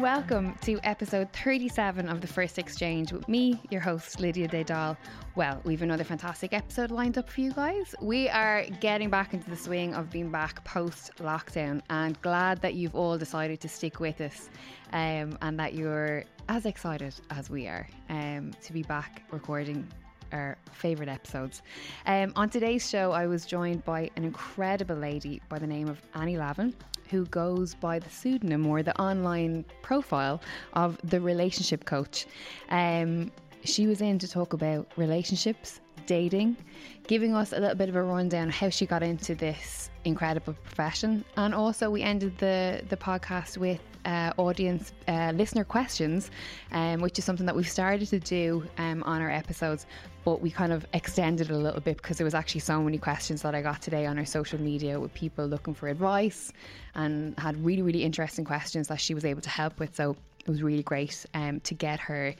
Welcome to episode 37 of The First Exchange with me, your host, Lydia Dedal. Well, we've another fantastic episode lined up for you guys. We are getting back into the swing of being back post lockdown and glad that you've all decided to stick with us um, and that you're as excited as we are um, to be back recording our favourite episodes. Um, on today's show, I was joined by an incredible lady by the name of Annie Lavin, who goes by the pseudonym or the online profile of the relationship coach. Um, she was in to talk about relationships, dating, giving us a little bit of a rundown how she got into this incredible profession, and also we ended the the podcast with uh, audience uh, listener questions, um, which is something that we've started to do um, on our episodes, but we kind of extended it a little bit because there was actually so many questions that I got today on our social media with people looking for advice and had really really interesting questions that she was able to help with. So it was really great um, to get her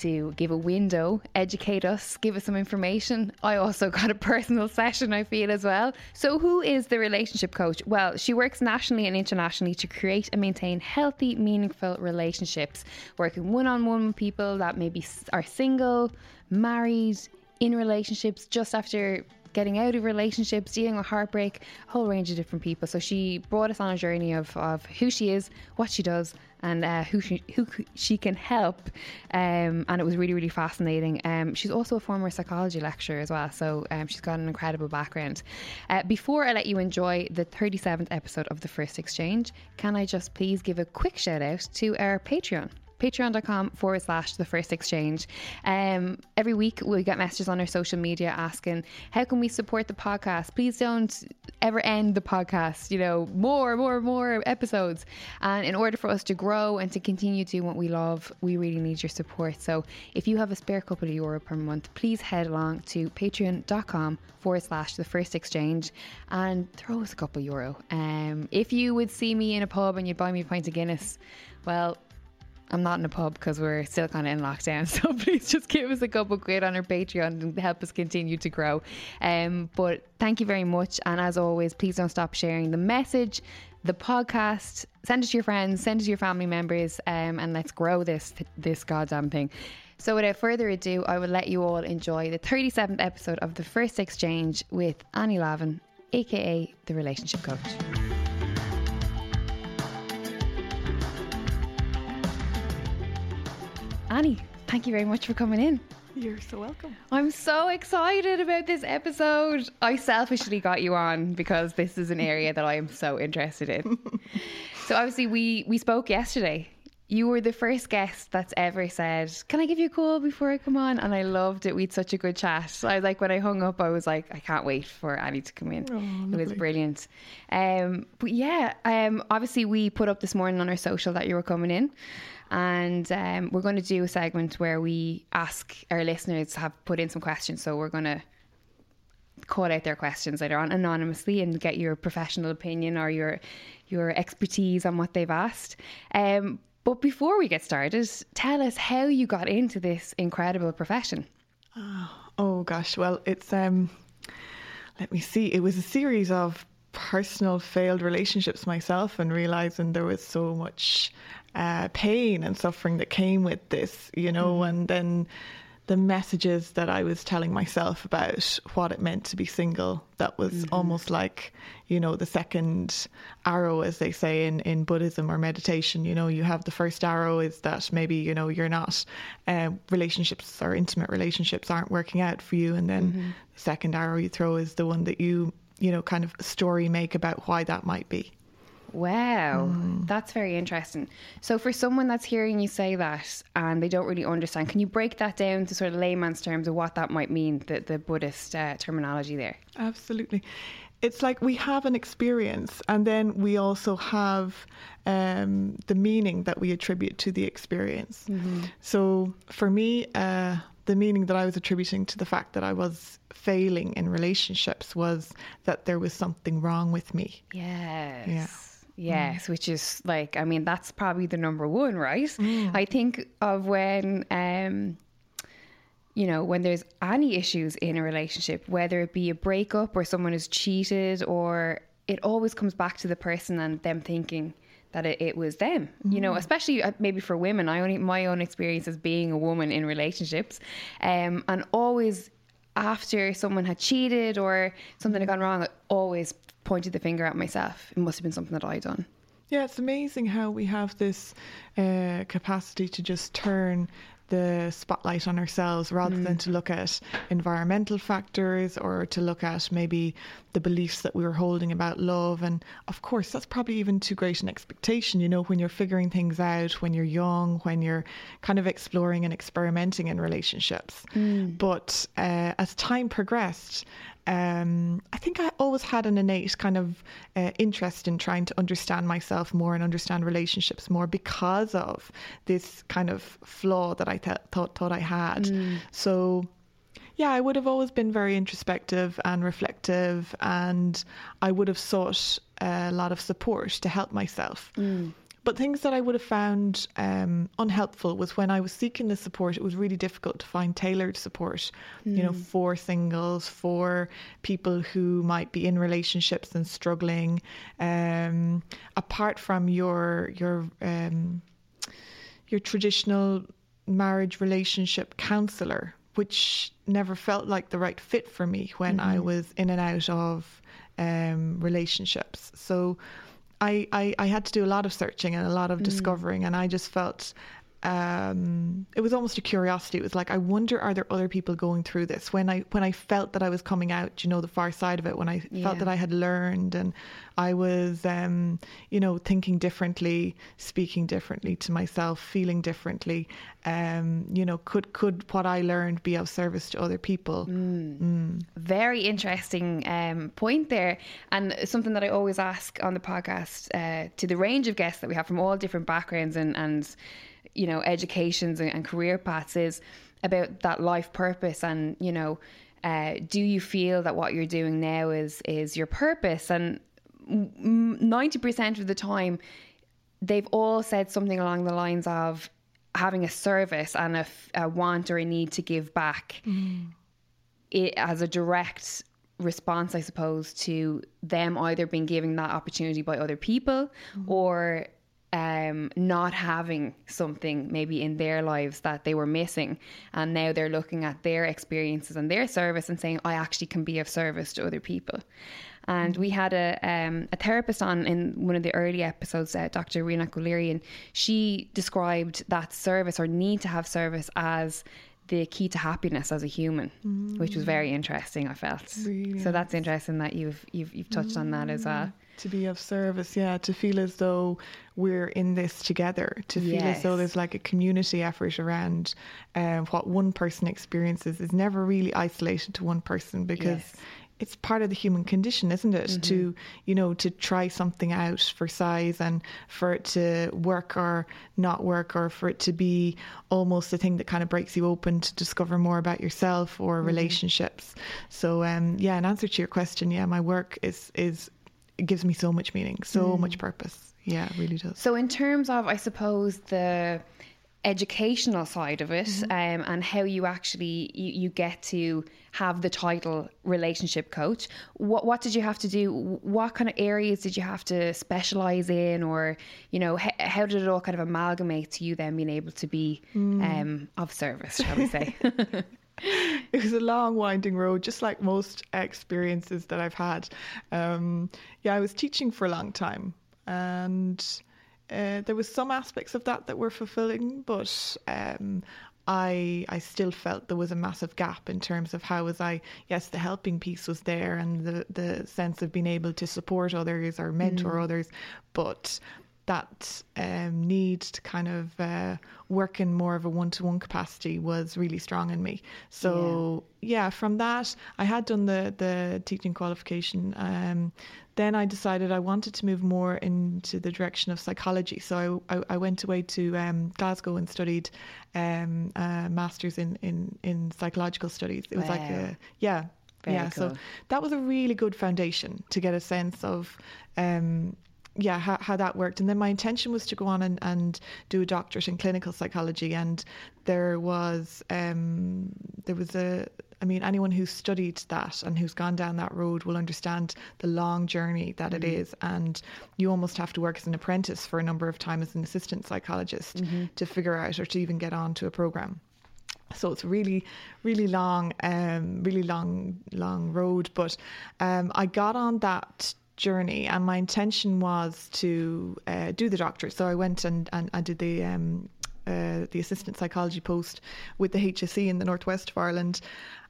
to give a window, educate us, give us some information. I also got a personal session, I feel, as well. So, who is the relationship coach? Well, she works nationally and internationally to create and maintain healthy, meaningful relationships, working one on one with people that maybe are single, married, in relationships just after getting out of relationships, dealing with heartbreak, a whole range of different people. So she brought us on a journey of, of who she is, what she does, and uh, who she who she can help. Um, and it was really really fascinating. Um, she's also a former psychology lecturer as well, so um, she's got an incredible background. Uh, before I let you enjoy the 37th episode of the First Exchange, can I just please give a quick shout out to our Patreon? patreon.com forward slash the first exchange. Um, every week we get messages on our social media asking, how can we support the podcast? Please don't ever end the podcast, you know, more, more, more episodes. And in order for us to grow and to continue doing what we love, we really need your support. So if you have a spare couple of euro per month, please head along to patreon.com forward slash the first exchange and throw us a couple euro. Um, if you would see me in a pub and you'd buy me a pint of Guinness, well, I'm not in a pub because we're still kind of in lockdown. So please just give us a couple quid on our Patreon and help us continue to grow. Um, but thank you very much. And as always, please don't stop sharing the message, the podcast. Send it to your friends, send it to your family members, um, and let's grow this this goddamn thing. So without further ado, I will let you all enjoy the 37th episode of the First Exchange with Annie Lavin, aka the Relationship Coach. Annie, thank you very much for coming in. You're so welcome. I'm so excited about this episode. I selfishly got you on because this is an area that I am so interested in. so obviously we we spoke yesterday. You were the first guest that's ever said, "Can I give you a call before I come on?" And I loved it. We had such a good chat. I was like, when I hung up, I was like, I can't wait for Annie to come in. Oh, it was brilliant. Um, but yeah, um, obviously we put up this morning on our social that you were coming in and um, we're going to do a segment where we ask our listeners to have put in some questions. So we're going to call out their questions later on anonymously and get your professional opinion or your your expertise on what they've asked. Um, but before we get started, tell us how you got into this incredible profession. Oh, oh gosh, well, it's um, let me see. It was a series of personal failed relationships myself, and realizing there was so much uh, pain and suffering that came with this, you know, mm. and then the messages that I was telling myself about what it meant to be single. That was mm-hmm. almost like, you know, the second arrow, as they say in, in Buddhism or meditation. You know, you have the first arrow is that maybe, you know, you're not, uh, relationships or intimate relationships aren't working out for you. And then mm-hmm. the second arrow you throw is the one that you, you know, kind of story make about why that might be. Wow, mm. that's very interesting. So, for someone that's hearing you say that and they don't really understand, can you break that down to sort of layman's terms of what that might mean, the, the Buddhist uh, terminology there? Absolutely. It's like we have an experience, and then we also have um, the meaning that we attribute to the experience. Mm-hmm. So, for me, uh, the meaning that I was attributing to the fact that I was failing in relationships was that there was something wrong with me. Yes. Yeah. Yes, mm. which is like, I mean, that's probably the number one, right? Mm. I think of when, um, you know, when there's any issues in a relationship, whether it be a breakup or someone is cheated, or it always comes back to the person and them thinking, that it, it was them mm. you know mm. especially uh, maybe for women i only my own experience as being a woman in relationships um, and always after someone had cheated or something had gone wrong, I always pointed the finger at myself. It must have been something that I'd done. Yeah, it's amazing how we have this uh, capacity to just turn the spotlight on ourselves rather mm. than to look at environmental factors or to look at maybe the beliefs that we were holding about love. And of course, that's probably even too great an expectation, you know, when you're figuring things out, when you're young, when you're kind of exploring and experimenting in relationships. Mm. But uh, as time progressed, um, I think I always had an innate kind of uh, interest in trying to understand myself more and understand relationships more because of this kind of flaw that I th- thought thought I had. Mm. So yeah, I would have always been very introspective and reflective, and I would have sought a lot of support to help myself. Mm. But things that I would have found um, unhelpful was when I was seeking the support, it was really difficult to find tailored support, mm. you know, hmm. for singles, for people who might be in relationships and struggling. Um, apart from your your um, your traditional marriage relationship counselor, which never felt like the right fit for me when mm-hmm. I was in and out of um, relationships. So I, I, I had to do a lot of searching and a lot of mm. discovering, and I just felt um, it was almost a curiosity. It was like, I wonder, are there other people going through this? When I when I felt that I was coming out, you know, the far side of it, when I yeah. felt that I had learned and I was, um, you know, thinking differently, speaking differently to myself, feeling differently. Um, you know, could could what I learned be of service to other people? Mm. Mm. Very interesting um, point there, and something that I always ask on the podcast uh, to the range of guests that we have from all different backgrounds and and you know educations and, and career paths is about that life purpose and you know uh, do you feel that what you're doing now is is your purpose and 90% of the time they've all said something along the lines of having a service and a, a want or a need to give back mm. it, as a direct response i suppose to them either being given that opportunity by other people mm. or um, not having something maybe in their lives that they were missing. And now they're looking at their experiences and their service and saying, I actually can be of service to other people. And we had a, um, a therapist on in one of the early episodes, uh, Dr. Rena O'Leary, and she described that service or need to have service as the key to happiness as a human, mm. which was very interesting. I felt really so. That's interesting that you've you've, you've touched mm. on that as well to be of service yeah to feel as though we're in this together to feel yes. as though there's like a community effort around um, what one person experiences is never really isolated to one person because yes. It's part of the human condition isn't it mm-hmm. to you know to try something out for size and for it to work or not work or for it to be almost a thing that kind of breaks you open to discover more about yourself or mm-hmm. relationships so um, yeah in answer to your question yeah my work is is it gives me so much meaning, so mm. much purpose. Yeah, it really does. So, in terms of, I suppose, the educational side of it mm-hmm. um, and how you actually you, you, get to have the title relationship coach what what did you have to do what kind of areas did you have to specialize in or you know h- how did it all kind of amalgamate to you then being able to be mm. um, of service shall we say it was a long, winding road, just like most experiences that I've had. Um, yeah, I was teaching for a long time, and uh, there was some aspects of that that were fulfilling, but um, I I still felt there was a massive gap in terms of how was I yes the helping piece was there and the the sense of being able to support others or mentor mm. others, but that um, need to kind of uh, work in more of a one-to-one capacity was really strong in me. So yeah, yeah from that, I had done the the teaching qualification. Um, then I decided I wanted to move more into the direction of psychology. So I, I, I went away to um, Glasgow and studied um, a master's in, in, in psychological studies. It was wow. like a yeah. Very yeah, cool. so that was a really good foundation to get a sense of um, yeah, how, how that worked. And then my intention was to go on and, and do a doctorate in clinical psychology. And there was um, there was a I mean, anyone who's studied that and who's gone down that road will understand the long journey that mm-hmm. it is. And you almost have to work as an apprentice for a number of times as an assistant psychologist mm-hmm. to figure out or to even get on to a program. So it's really, really long, um, really long, long road. But um, I got on that journey, and my intention was to uh, do the doctorate. So I went and, and I did the um, uh, the assistant psychology post with the HSE in the northwest of Ireland.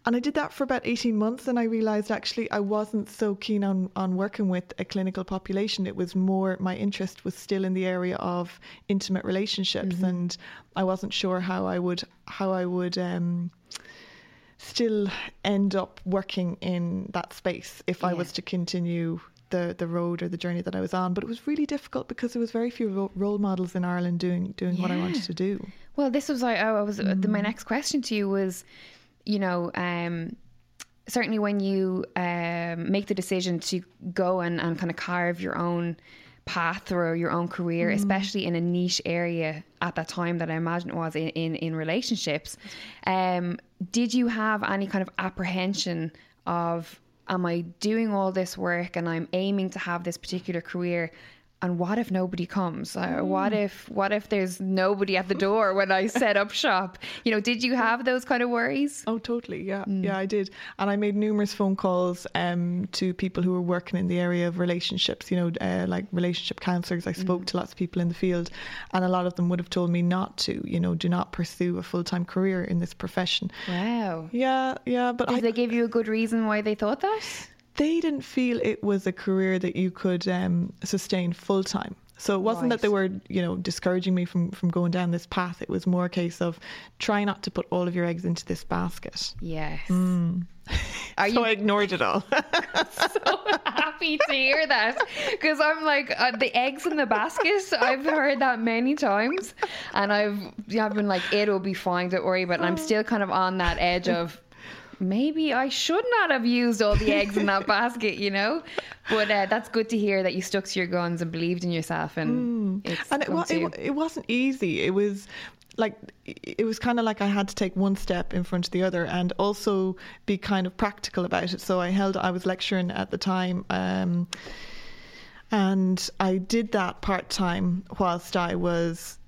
And I did that for about 18 months, and I realised actually I wasn't so keen on, on working with a clinical population. It was more, my interest was still in the area of intimate relationships, mm-hmm. and I wasn't sure how I would, how I would, um, still end up working in that space if yeah. I was to continue the the road or the journey that I was on. But it was really difficult because there was very few ro- role models in Ireland doing doing yeah. what I wanted to do. Well, this was I, I was mm. my next question to you was, you know. Um, certainly, when you um, make the decision to go and, and kind of carve your own path or your own career, mm. especially in a niche area at that time that I imagine it was in, in, in relationships. Um, did you have any kind of apprehension of am I doing all this work and I'm aiming to have this particular career? And what if nobody comes? Uh, mm. what if what if there's nobody at the door when i set up shop? You know did you have those kind of worries? Oh totally. Yeah. Mm. yeah i did. And i made numerous phone calls um, to people who were working in the area of relationships you know uh, like relationship counselors. I spoke mm. to lots of people in the field and a lot of them would have told me not to you know do not pursue a full-time career in this profession. Wow. Yeah yeah but did I, they give you a good reason why they thought that they didn't feel it was a career that you could um, sustain full time. So it wasn't right. that they were, you know, discouraging me from, from going down this path. It was more a case of try not to put all of your eggs into this basket. Yes. Mm. Are so you... I ignored it all. so happy to hear that because I'm like uh, the eggs in the basket. I've heard that many times, and I've I've been like it'll be fine, don't worry. But I'm still kind of on that edge of maybe I should not have used all the eggs in that basket, you know. But uh, that's good to hear that you stuck to your guns and believed in yourself, and mm. and it, it, it wasn't easy. It was like it was kind of like I had to take one step in front of the other and also be kind of practical about it. So I held I was lecturing at the time. Um, and I did that part time whilst I was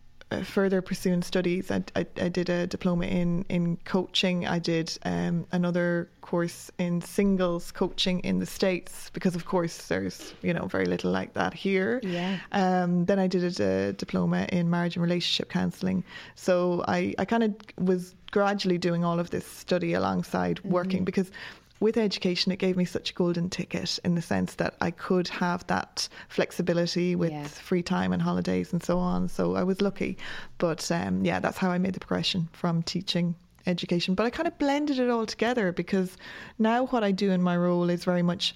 further pursuing studies. I, I, I, did a diploma in, in coaching. I did um, another course in singles coaching in the States because, of course, there's you know very little like that here. Yeah. Um, then I did a, a diploma in marriage and relationship counselling. So I, I kind of was gradually doing all of this study alongside mm-hmm. working because with education, it gave me such a golden ticket in the sense that I could have that flexibility with yeah. free time and holidays and so on. So I was lucky. But um, yeah, that's how I made the progression from teaching education. But I kind of blended it all together because now what I do in my role is very much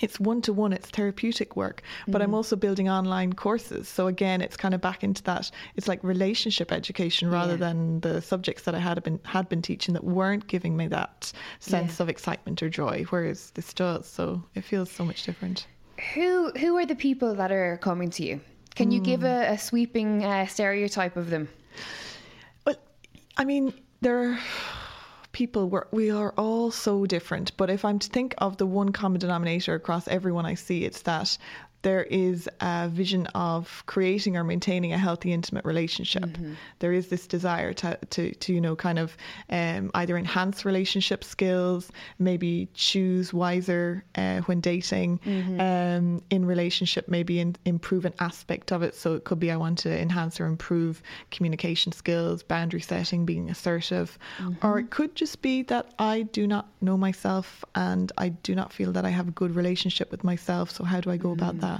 it's one to one, it's therapeutic work, but mm. I'm also building online courses. So again, it's kind of back into that. It's like relationship education rather yeah. than the subjects that I had been had been teaching that weren't giving me that sense yeah. of excitement or joy, whereas this does. So it feels so much different. Who who are the people that are coming to you? Can mm. you give a, a sweeping uh, stereotype of them? Well, I mean, there. Are, people we're, we are all so different. But if i'm to think of the one common denominator across everyone i see it's that there is a vision of creating or maintaining a healthy, intimate relationship. There is this desire to, to, to you know, kind of um, either enhance relationship skills, maybe choose wiser uh, when dating, um, in relationship, maybe in, improve an aspect of it. So it could be I want to enhance or improve communication skills, boundary setting, being assertive, or it could just be that I do not know myself and I do not feel that I have a good relationship with myself. So how do I go about that?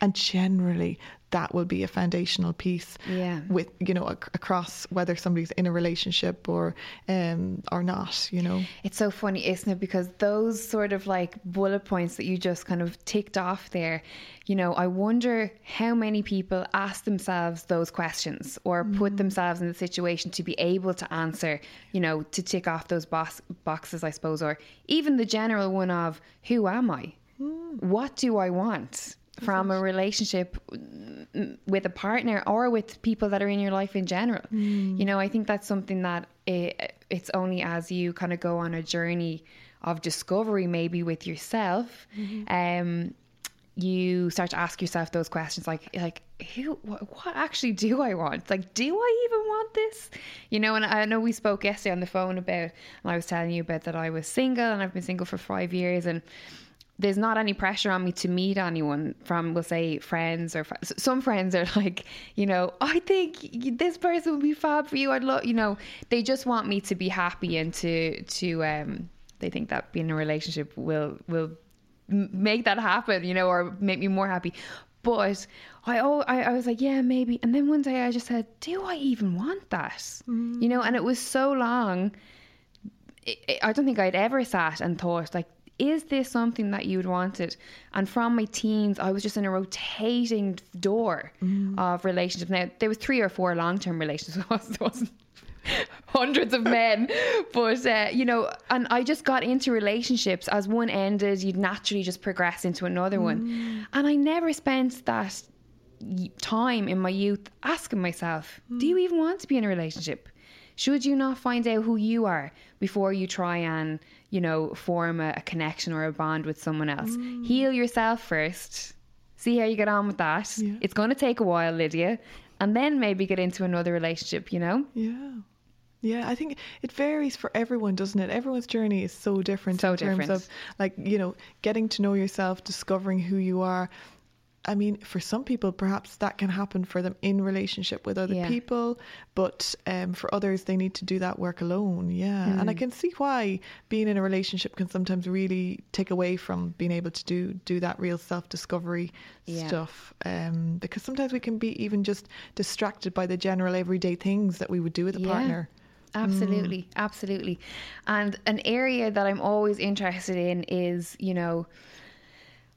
And generally, that will be a foundational piece Yeah. with you know ac- across whether somebody's in a relationship or um or not. You know. It's so funny, isn't it? Because those sort of like bullet points that you just kind of ticked off there, you know, I wonder how many people ask themselves those questions or put themselves in the situation to be able to answer, you know, to tick off those box- boxes, I suppose, or even the general one of who am I? What do I want? From a relationship mm, with a partner or with people that are in your life in general. You know, I think that's something that it, it's only as you kind of go on a journey of discovery, maybe with yourself, um, you start to ask yourself those questions like like who what, what actually do I want like do I even want this you know and I know we spoke yesterday on the phone about and I was telling you about that I was single and I've been single for five years and there's not any pressure on me to meet anyone from, we'll say, friends or fr- some friends are like, you know, I think this person would be fab for you. I'd love, you know, they just want me to be happy and to to um, they think that being in a relationship will will make that happen, you know, or make me more happy. But I, oh, I, I was like, yeah, maybe. And then one day I just said, do I even want that? You know, and it was so long. I don't think I'd ever sat and thought like, is this something that you'd wanted? And from my teens, I was just in a rotating door mm. of relationships. Now there was three or four long term relationships. It wasn't, hundreds of men, but uh, you know, and I just got into relationships. As one ended, you'd naturally just progress into another one, mm. and I never spent that time in my youth asking myself, do you mm. even want to be in a relationship? Should you not find out who you are before you try and, you know, form a, a connection or a bond with someone else? Mm. Heal yourself first. See how you get on with that. Yeah. It's going to take a while, Lydia, and then maybe get into another relationship, you know? Yeah. Yeah, I think it varies for everyone, doesn't it? Everyone's journey is so different So in terms different. of like, you know, getting to know yourself, discovering who you are. I mean, for some people, perhaps that can happen for them in relationship with other Yeah. people, but um, for others, they need to do that work alone. Yeah, and I Mm. can see why being in a relationship can sometimes really take away from being able to do do that real self discovery Yeah. stuff. Um, because sometimes we can be even just distracted by the general everyday things that we would do with a Yeah. partner. Absolutely, absolutely. And an area that I'm always interested in is, you know,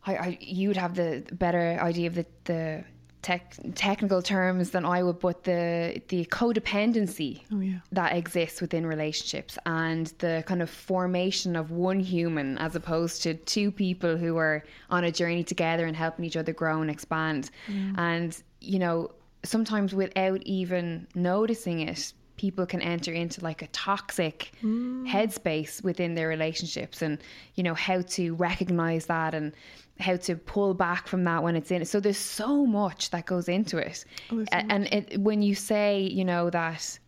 I, I you'd have the better idea of the the tech, technical terms than I would, but the the codependency Oh yeah. that exists within relationships and the kind of formation of one human as opposed to two people who are on a journey together and helping each other grow and expand. And, you know, sometimes without even noticing it, people can enter into like a toxic mm. headspace within their relationships and, you know, how to recognize that and how to pull back from that when it's in it. So there's so much that goes into it. Oh, there's so and it, when you say, you know, that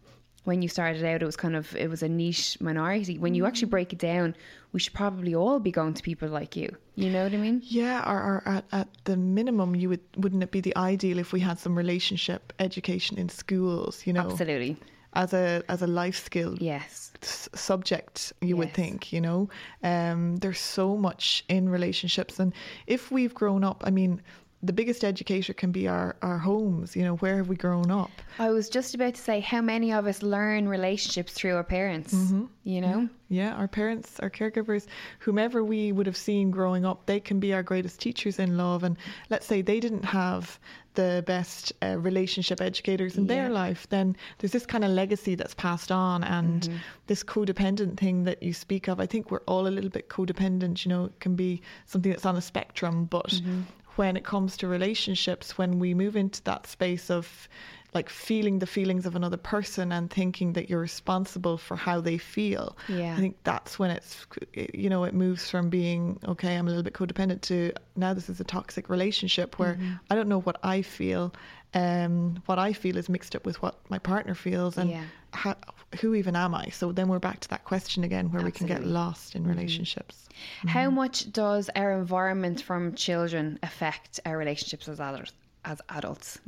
when you started out, it was kind of it was a niche minority. When you actually mm. break it down, we should probably all be going to people like you. You know what I mean? Yeah, or, or at, at the minimum, you would wouldn't it be the ideal if we had some relationship education in schools? You know, Absolutely. As a as a life skill Yes. s- subject, you would think. You know, um, there's so much in relationships, and if we've grown up, I mean, the biggest educator can be our our homes. You know, where have we grown up? I was just about to say how many of us learn relationships through our parents. Mm-hmm. You know? Yeah, our parents, our caregivers, whomever we would have seen growing up, they can be our greatest teachers in love. And let's say they didn't have the best uh, relationship educators in their life, then there's this kind of legacy that's passed on. And mm-hmm. this codependent thing that you speak of, I think we're all a little bit codependent. You know, it can be something that's on a spectrum, but mm-hmm. When it comes to relationships, when we move into that space of like feeling the feelings of another person and thinking that you're responsible for how they feel. Yeah. I think that's when it's, you know, it moves from being, okay, I'm a little bit codependent to now this is a toxic relationship where Mm-hmm. I don't know what I feel. Um, what I feel is mixed up with what my partner feels, and Yeah. how, who even am I? So then we're back to that question again, where we can get Mm-hmm. lost in relationships. How much does our environment from children affect our relationships as adults? As adults,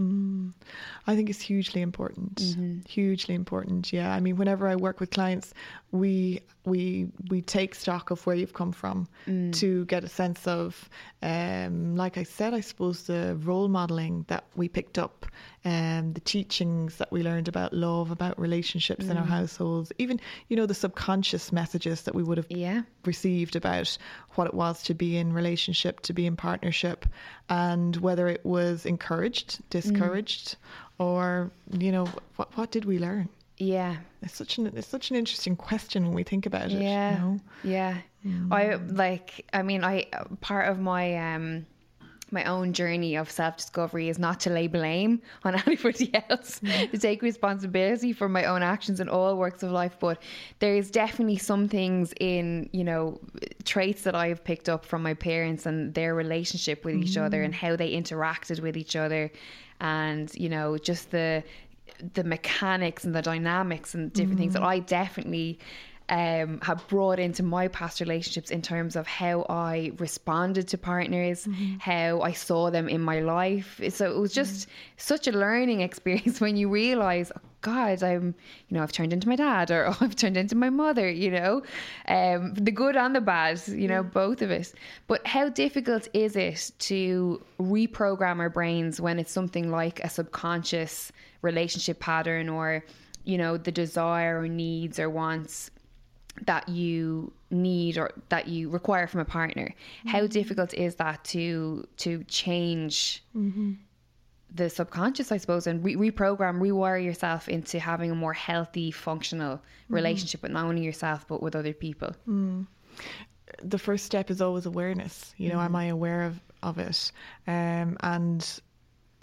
I think it's hugely important. Mm-hmm. Hugely important. Yeah. I mean, whenever I work with clients, we we we take stock of where you've come from Mm. to get a sense of, um, like I said, I suppose the role modeling that we picked up, um, the teachings that we learned about love, about relationships Mm. in our households, even you know the subconscious messages that we would have yeah, received about what it was to be in relationship, to be in partnership, and whether it was encouraged, discouraged, or you know what what did we learn? Yeah. It's such an it's such an interesting question when we think about it. Yeah, You know? yeah. Mm. I like. I mean, I part of my um my own journey of self discovery is not to lay blame on anybody else, mm. to take responsibility for my own actions in all works of life. But there is definitely some things in you know traits that I've picked up from my parents and their relationship with each other and mm. how they interacted with each other, and you know just the the mechanics and the dynamics and different things that mm. I definitely um, have brought into my past relationships in terms of how I responded to partners, how I saw them in my life. So it was just such a learning experience when you realize, oh God, I'm, you know, I've turned into my dad or oh, I've turned into my mother, you know, um, the good and the bad, you know, both of us. But how difficult is it to reprogram our brains when it's something like a subconscious relationship pattern or, you know, the desire or needs or wants that you need or that you require from a partner how mm-hmm. difficult is that to to change mm-hmm. the subconscious i suppose and re- reprogram rewire yourself into having a more healthy functional mm-hmm. relationship with not only yourself but with other people? Mm. The first step is always awareness. You know, am I aware of, of it? Um, and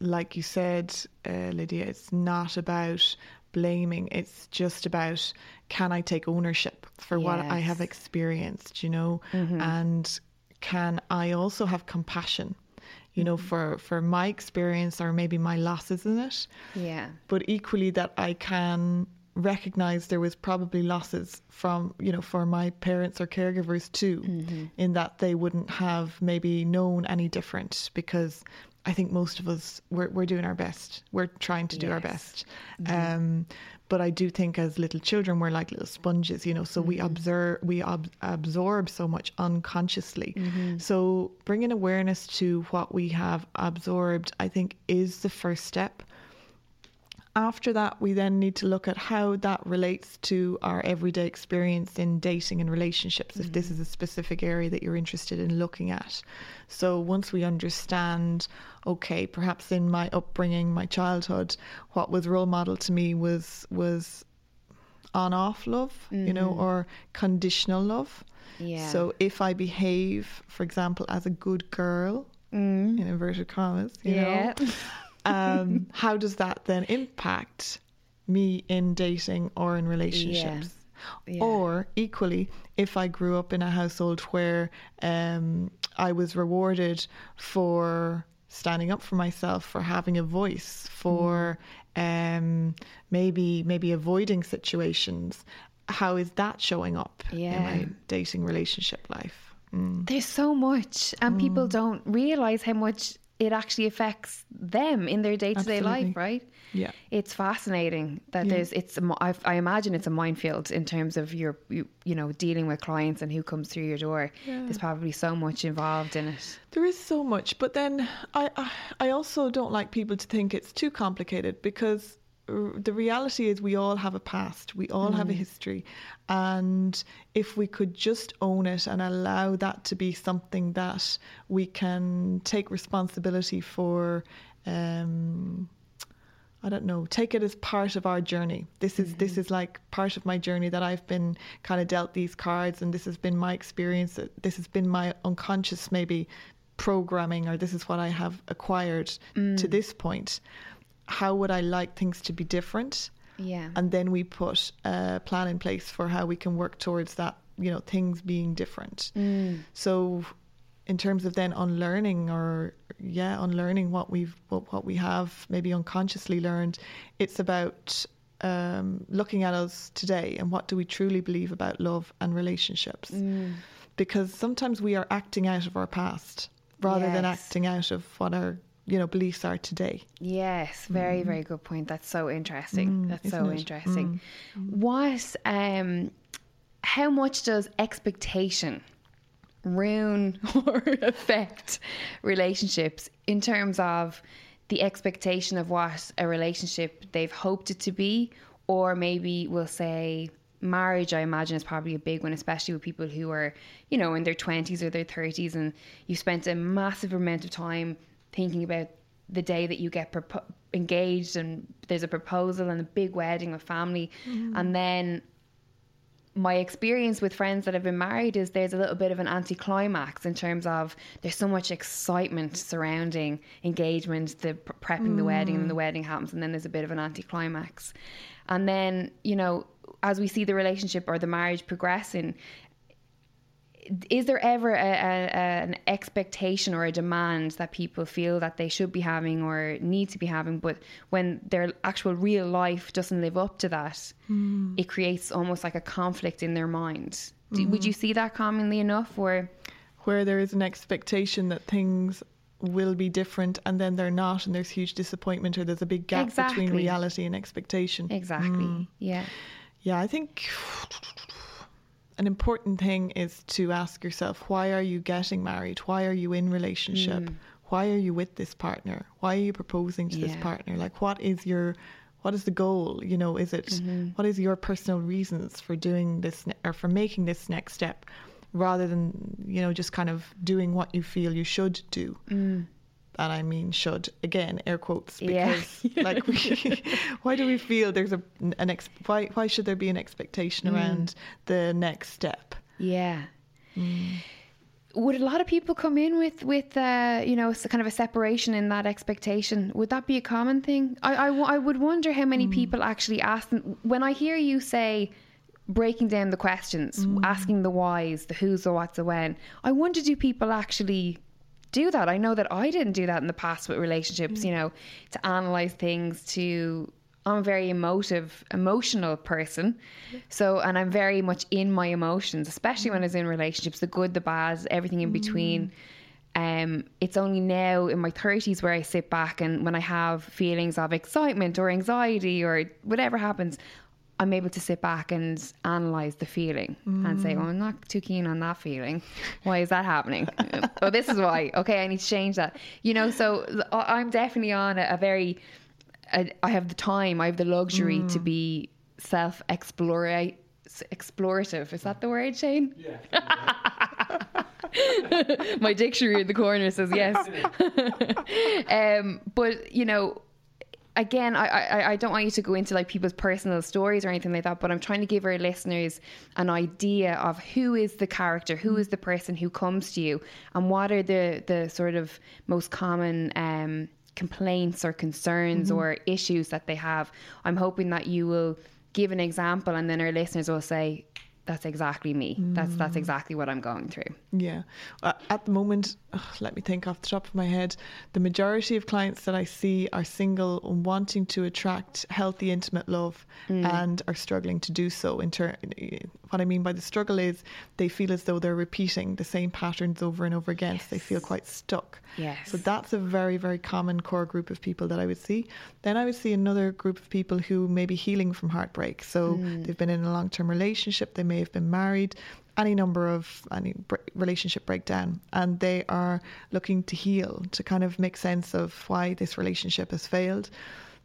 like you said, uh, Lydia, it's not about blaming. It's just about can I take ownership for what I have experienced, you know? Mm-hmm. And can I also have compassion, you know, mm-hmm. for, for my experience or maybe my losses in it? yeah but equally that I can recognize there was probably losses from you know for my parents or caregivers too mm-hmm. in that they wouldn't have maybe known any different because I think most of us we're we're doing our best. We're trying to do our Yes. best. Mm-hmm. Um but I do think as little children we're like little sponges you know so we mm-hmm. observe we ob- absorb so much unconsciously. Mm-hmm. So bringing awareness to what we have absorbed I think is the first step after that, we then need to look at how that relates to our everyday experience in dating and relationships, if this mm. is a specific area that you're interested in looking at. So, once we understand, okay, perhaps in my upbringing, my childhood, what was role model to me was was on off love, you know, mm-hmm. or conditional love. Yeah. So, if I behave, for example, as a good girl, mm. in inverted commas, you yeah know, um, how does that then impact me in dating or in relationships? Yeah. Or equally, if I grew up in a household where um, I was rewarded for standing up for myself, for having a voice, for um, maybe maybe avoiding situations, how is that showing up in my dating relationship life? Mm. There's so much, and people don't realize how much it actually affects them in their day to day life, right? Yeah. It's fascinating that Yeah. there's it's I, I imagine it's a minefield in terms of your you, you know dealing with clients and who comes through your door. There's probably so much involved in it. There is so much, but then I, I I also don't like people to think it's too complicated because r- the reality is we all have a past, we all have a mm. history, and if we could just own it and allow that to be something that we can take responsibility for. Um, I don't know, take it as part of our journey. This is this mm. is like part of my journey that I've been kind of dealt these cards and this has been my experience. This has been my unconscious maybe programming or this is what I have acquired to mm. this point. How would I like things to be different? Yeah. And then we put a plan in place for how we can work towards that, you know, things being different. Mm. So in terms of then unlearning or yeah, unlearning what we've what, what we have maybe unconsciously learned, it's about um, looking at us today and what do we truly believe about love and relationships. Mm. Because sometimes we are acting out of our past rather than acting out of what our you know beliefs are today. Yes, very, very good point. That's so interesting. That's so Mm. it? interesting. What, um, how much does expectation ruin or affect relationships in terms of the expectation of what a relationship they've hoped it to be, or maybe we'll say marriage? I imagine is probably a big one, especially with people who are, you know, in their twenties or their thirties, and you spent a massive amount of time thinking about the day that you get propo- engaged and there's a proposal and a big wedding with family, mm. and then my experience with friends that have been married is there's a little bit of an anticlimax in terms of there's so much excitement surrounding engagement, the prepping the wedding, and the mm. wedding happens, and then there's a bit of an anticlimax. And then, you know, as we see the relationship or the marriage progressing, is there ever a, a, an expectation or a demand that people feel that they should be having or need to be having, but when their actual real life doesn't live up to that, hmm. it creates almost like a conflict in their mind? Do, hmm. Would you see that commonly enough, or where there is an expectation that things will be different and then they're not and there's huge disappointment or there's a big gap Exactly. between reality and expectation. exactly? Hmm. Yeah, Yeah, I think an important thing is to ask yourself why are you getting married? Why are you in relationship? Mm. Why are you with this partner? Why are you proposing to this partner? Like what is your what is the goal? You know, is it mm-hmm. what is your personal reasons for doing this ne- or for making this next step rather than, you know, just kind of doing what you feel you should do. Mm. And I mean should again air quotes Yeah. because like we, why do we feel there's a an ex, why why should there be an expectation mm. around the next step? yeah. Mm. Would a lot of people come in with with uh, you know kind of a separation in that expectation? Would that be a common thing? I I, w- I would wonder how many mm. people actually ask them. When I hear you say breaking down the questions, asking the whys, the who's, the what's, the when, I wonder do people actually do that? I know that I didn't do that in the past with relationships. Mm. You know, to analyze things to I'm a very emotive, emotional person. So, and I'm very much in my emotions, especially when mm. I was in relationships, the good, the bad, everything in mm. between. Um, it's only now in my 30s where I sit back and when I have feelings of excitement or anxiety or whatever happens, I'm able to sit back and analyze the feeling and say, oh, I'm not too keen on that feeling. Why is that happening? oh, this is why. Okay, I need to change that. You know, so I- I'm definitely on a, a very I, I have the time, I have the luxury to be self explorative. Is that the word, Shane? Yeah. My dictionary in the corner says yes. um, but you know, again, I, I I don't want you to go into like people's personal stories or anything like that. But I'm trying to give our listeners an idea of who is the character, who is the person who comes to you, and what are the the sort of most common. Um, complaints or concerns or issues that they have i'm hoping that you will give an example and then our listeners will say that's exactly me that's that's exactly what i'm going through Yeah. Uh, at the moment, let me think off the top of my head, the majority of clients that I see are single and wanting to attract healthy, intimate love and are struggling to do so. In ter- what I mean by the struggle is they feel as though they're repeating the same patterns over and over again. So they feel quite stuck. Yes. So that's a very, very common core group of people that I would see. Then I would see another group of people who may be healing from heartbreak. So mm. they've been in a long term relationship, they may have been married, any number of any relationship breakdown, and they are looking to heal, to kind of make sense of why this relationship has failed.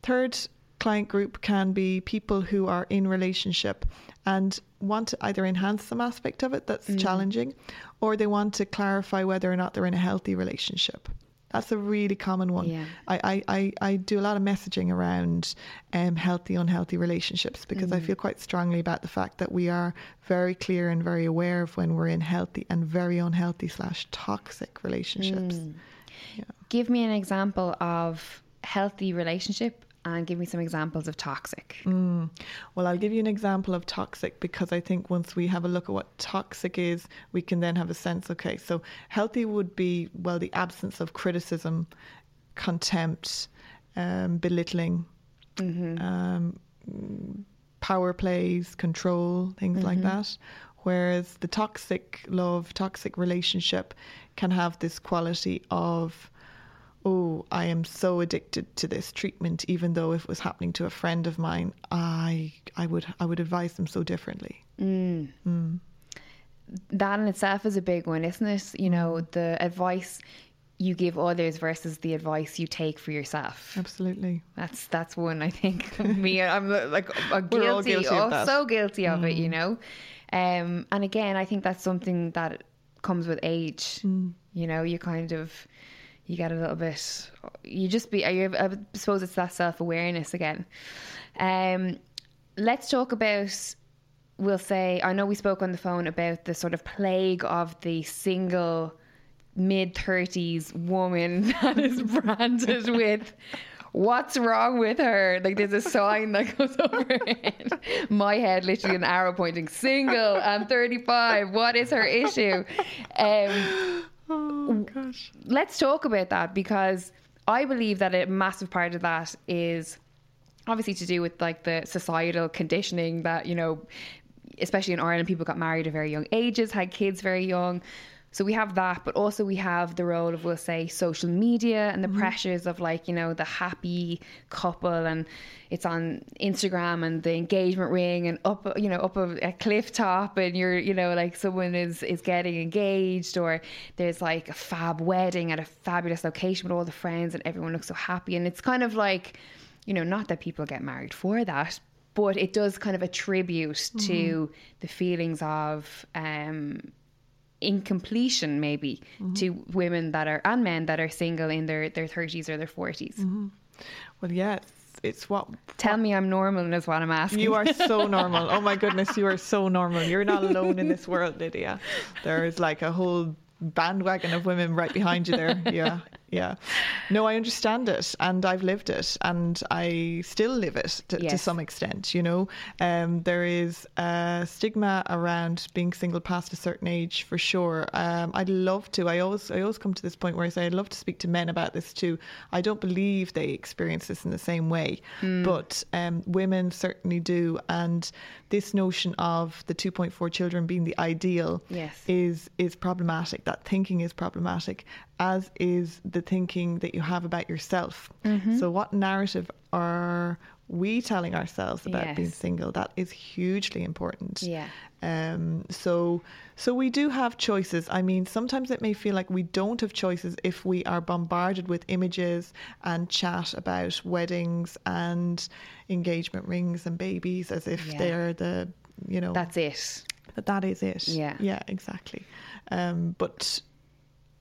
Third, client group can be people who are in relationship and want to either enhance some aspect of it that's mm. challenging or they want to clarify whether or not they're in a healthy relationship. That's a really common one. Yeah. I, I, I, I do a lot of messaging around um, healthy unhealthy relationships because I mm. feel quite strongly about the fact that we are very clear and very aware of when we're in healthy and very unhealthy slash toxic relationships. Mm. Give me an example of healthy relationship and give me some examples of toxic. Mm. Well, I'll give you an example of toxic because I think once we have a look at what toxic is, we can then have a sense okay, so healthy would be, well, the absence of criticism, contempt, um, belittling, Mm-hmm. um, power plays, control, things like Mm-hmm. that. Whereas the toxic love, toxic relationship can have this quality of, oh, I am so addicted to this treatment, even though if it was happening to a friend of mine, I I would I would advise them so differently. Mm. Mm. that in itself is a big one, isn't it? You know, mm. the advice you give others versus the advice you take for yourself. Absolutely. That's that's one I think me I'm like I'm We're all guilty, guilty of oh, so guilty of it, you know. Um, and again, I think that's something that comes with age. You know, you kind of you get a little bit. You just be. I suppose it's that self awareness again. Um, let's talk about. We'll say. I know we spoke on the phone about the sort of plague of the single mid 30s woman that is branded with what's wrong with her like there's a sign that goes over it my head literally an arrow pointing single and 35 what is her issue um, Oh gosh. let's talk about that because I believe that a massive part of that is obviously to do with like the societal conditioning that you know especially in Ireland people got married at very young ages had kids very young so we have that but also we have the role of we'll say social media and the pressures of like you know the happy couple and it's on Instagram and the engagement ring and up you know up a, a cliff top and you're you know like someone is is getting engaged or there's like a fab wedding at a fabulous location with all the friends and everyone looks so happy. And it's kind of like you know not that people get married for that but it does kind of attribute to the feelings of um incompletion maybe mm-hmm. to women that are and men that are single in their their 30s or their 40s mm-hmm. Well, yeah, it's, it's what tell me i'm normal is what i'm asking You are so normal. Oh my goodness, you are so normal. You're not alone in this world, Lydia. There is like a whole bandwagon of women right behind you there. Yeah, yeah. No, I understand it and I've lived it and I still live it to, to some extent, you know. Um, there is a stigma around being single past a certain age for sure. Um, I'd love to. I always I always come to this point where I say I'd love to speak to men about this too. I don't believe they experience this in the same way, but um, women certainly do. And this notion of the 2.4 children being the ideal Yes. is is problematic. That thinking is problematic, as is the thinking that you have about yourself. Mm-hmm. So, what narrative are we telling ourselves about being single? That is hugely important. Yeah. Um, so, so we do have choices. I mean, sometimes it may feel like we don't have choices if we are bombarded with images and chat about weddings and engagement rings and babies as if Yeah. they're the, you know, that's it that that is it. Yeah. Yeah, exactly. Um, but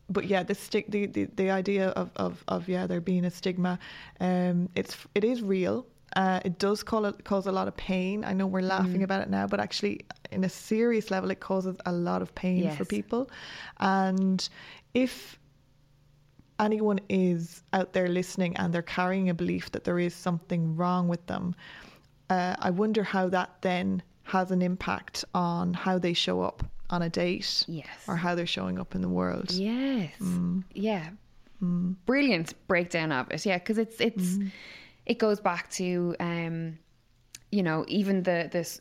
but yeah, the stick the, the, the idea of, of, of yeah there being a stigma, um, it's it is real. Uh, it does call it, cause a lot of pain. I know we're laughing about it now, but actually, in a serious level, it causes a lot of pain for people. And if anyone is out there listening and they're carrying a belief that there is something wrong with them, uh, I wonder how that then has an impact on how they show up on a date Yes. or how they're showing up in the world. Yes. Mm. Yeah. Brilliant breakdown of it. Yeah, because it's it's Mm. it goes back to um, you know even the this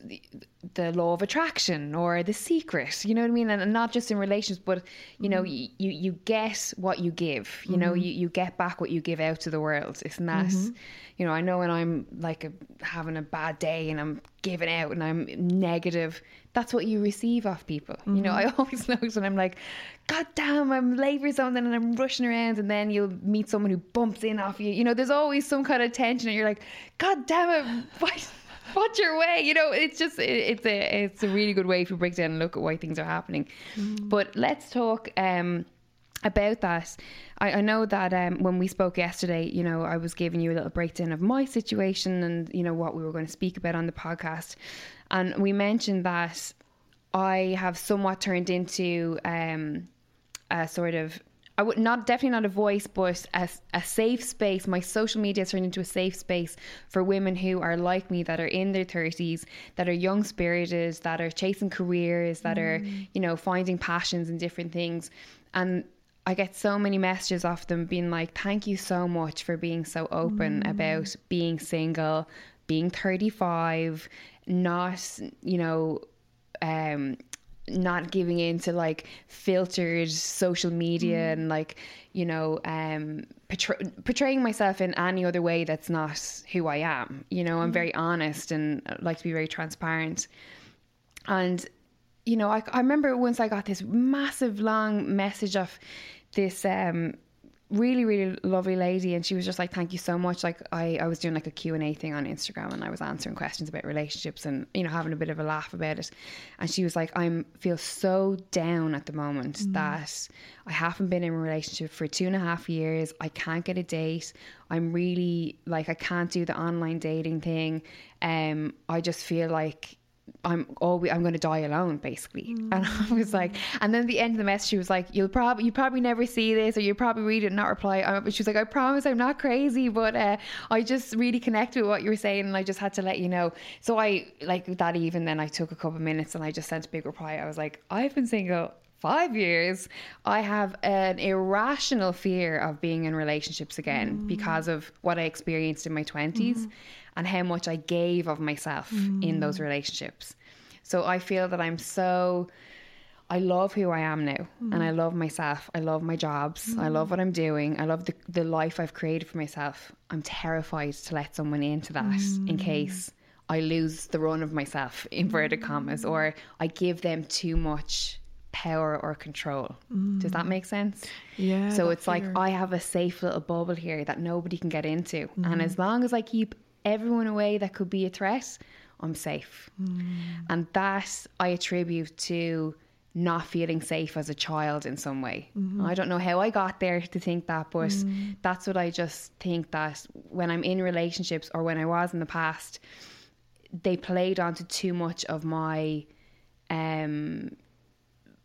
the law of attraction or the secret. You know what I mean? And, and not just in relations, but you know Mm-hmm. you you get what you give. You know you you get back what you give out to the world. Isn't that? Mm-hmm. You know I know when I'm like a, having a bad day and I'm giving out and I'm negative. That's what you receive off people. You know, I always notice when I'm like, God damn, I'm late for something and I'm rushing around, and then you'll meet someone who bumps in off you. You know, there's always some kind of tension, and you're like, God damn it, what? What's your way? You know, it's just it, it's a it's a really good way to break down and look at why things are happening. But let's talk um, about that. I, I know that um, when we spoke yesterday, you know, I was giving you a little breakdown of my situation and you know what we were going to speak about on the podcast, and we mentioned that I have somewhat turned into um, a sort of I would not definitely not a voice, but a, a safe space. My social media has turned into a safe space for women who are like me, that are in their thirties, that are young spirited, that are chasing careers, that are you know finding passions and different things, and I get so many messages off them being like, "Thank you so much for being so open about being single, being thirty five, not you know." Um, not giving in to like filtered social media and like you know um portray- portraying myself in any other way that's not who I am. You know I'm very honest and I like to be very transparent. And you know I, I remember once I got this massive long message of this um really really lovely lady and she was just like thank you so much. Like I, I was doing like a q&a thing on instagram and i was answering questions about relationships and you know having a bit of a laugh about it. And she was like i'm feel so down at the moment that i haven't been in a relationship for two and a half years. I can't get a date. I'm really like i can't do the online dating thing. Um i just feel like I'm oh, always I'm going to die alone, basically. And I was like, mm. and then the end of the message, she was like, "You'll probably you probably never see this, or you'll probably read it and not reply." I, she was like, "I promise I'm not crazy, but uh, I just really connect with what you were saying, and I just had to let you know." So I like that even then I took a couple of minutes and I just sent a big reply. I was like, "I've been single." Five years, I have an irrational fear of being in relationships again mm. because of what I experienced in my 20s and how much I gave of myself in those mm. relationships. So I feel that I'm so I love who I am now and I mm. love myself. I love my jobs. I love mm. what I'm doing. I love the, the life I've created for myself. I'm terrified to let someone into that in case I lose the run of myself, inverted commas, or I give them too much power or control. Does that make sense? Yeah. So it's like. I have a safe little bubble here that nobody can get into. And as mm-hmm. long as I keep everyone away that could be a threat, I'm safe. Mm. And that I attribute to not feeling safe as a child in some way. Mm-hmm. I don't know how I got there to think that, but mm. that's what I just think that when I'm in relationships or when I was in the past, they played onto too much of my um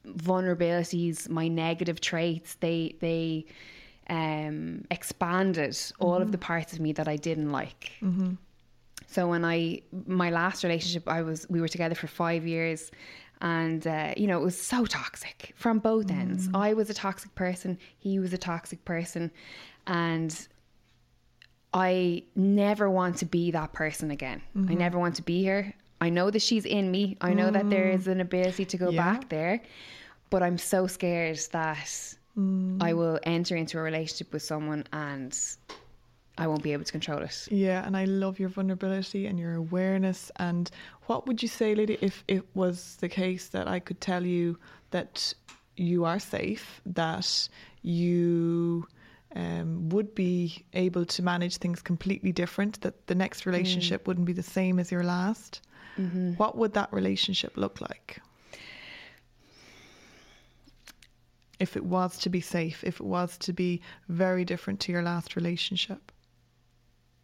vulnerabilities, my negative traits. They they um, expanded all of the mm-hmm. parts of me that I didn't like. Mm-hmm. So when I my last relationship, I was we were together for five years, and uh, you know it was so toxic from both mm-hmm. ends. I was a toxic person. He was a toxic person, and I never want to be that person again. I never want to be her. I know that she's in me. I know that there mm. is an ability to go Yeah. back there, but I'm so scared that Mm. I will enter into a relationship with someone and I won't be able to control it. Yeah, and I love your vulnerability and your awareness. And what would you say, Lydia, if it was the case that I could tell you that you are safe, that you um, would be able to manage things completely different, that the next mm. relationship wouldn't be the same as your last? Mm-hmm. What would that relationship look like? If it was to be safe, if it was to be very different to your last relationship.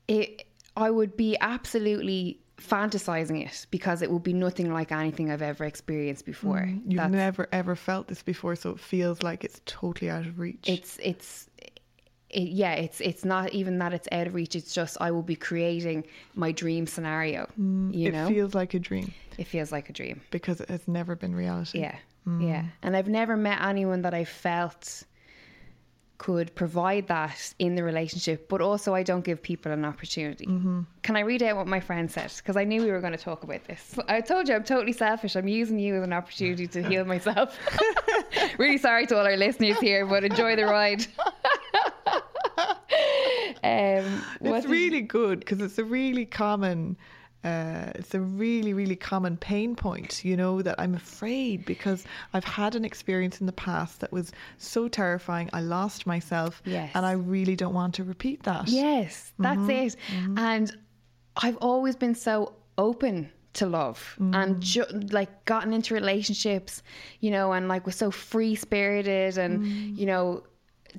It I would be absolutely fantasizing it because it would be nothing like anything I've ever experienced before. You've That's- never ever felt this before, so it feels like it's totally out of reach. it's it's it, yeah it's it's not even that it's out of reach it's just i will be creating my dream scenario you Mm, it know feels like a dream it feels like a dream because it has never been reality. yeah yeah. And i've never met anyone that i felt could provide that in the relationship but also i don't give people an opportunity. Can i read out what my friend said? Because i knew we were going to talk about this. I told you i'm totally selfish. I'm using you as an opportunity to heal myself. Really sorry to all our listeners here but enjoy the ride. Um, It's really good because it's a really common. Uh, it's a really, really common pain point, you know, that I'm afraid because I've had an experience in the past that was so terrifying. I lost myself. Yes. And I really don't want to repeat that. Yes, that's Mm-hmm. it. And I've always been so open to love Mm. and ju- like gotten into relationships, you know, and like was so free spirited and, Mm. you know,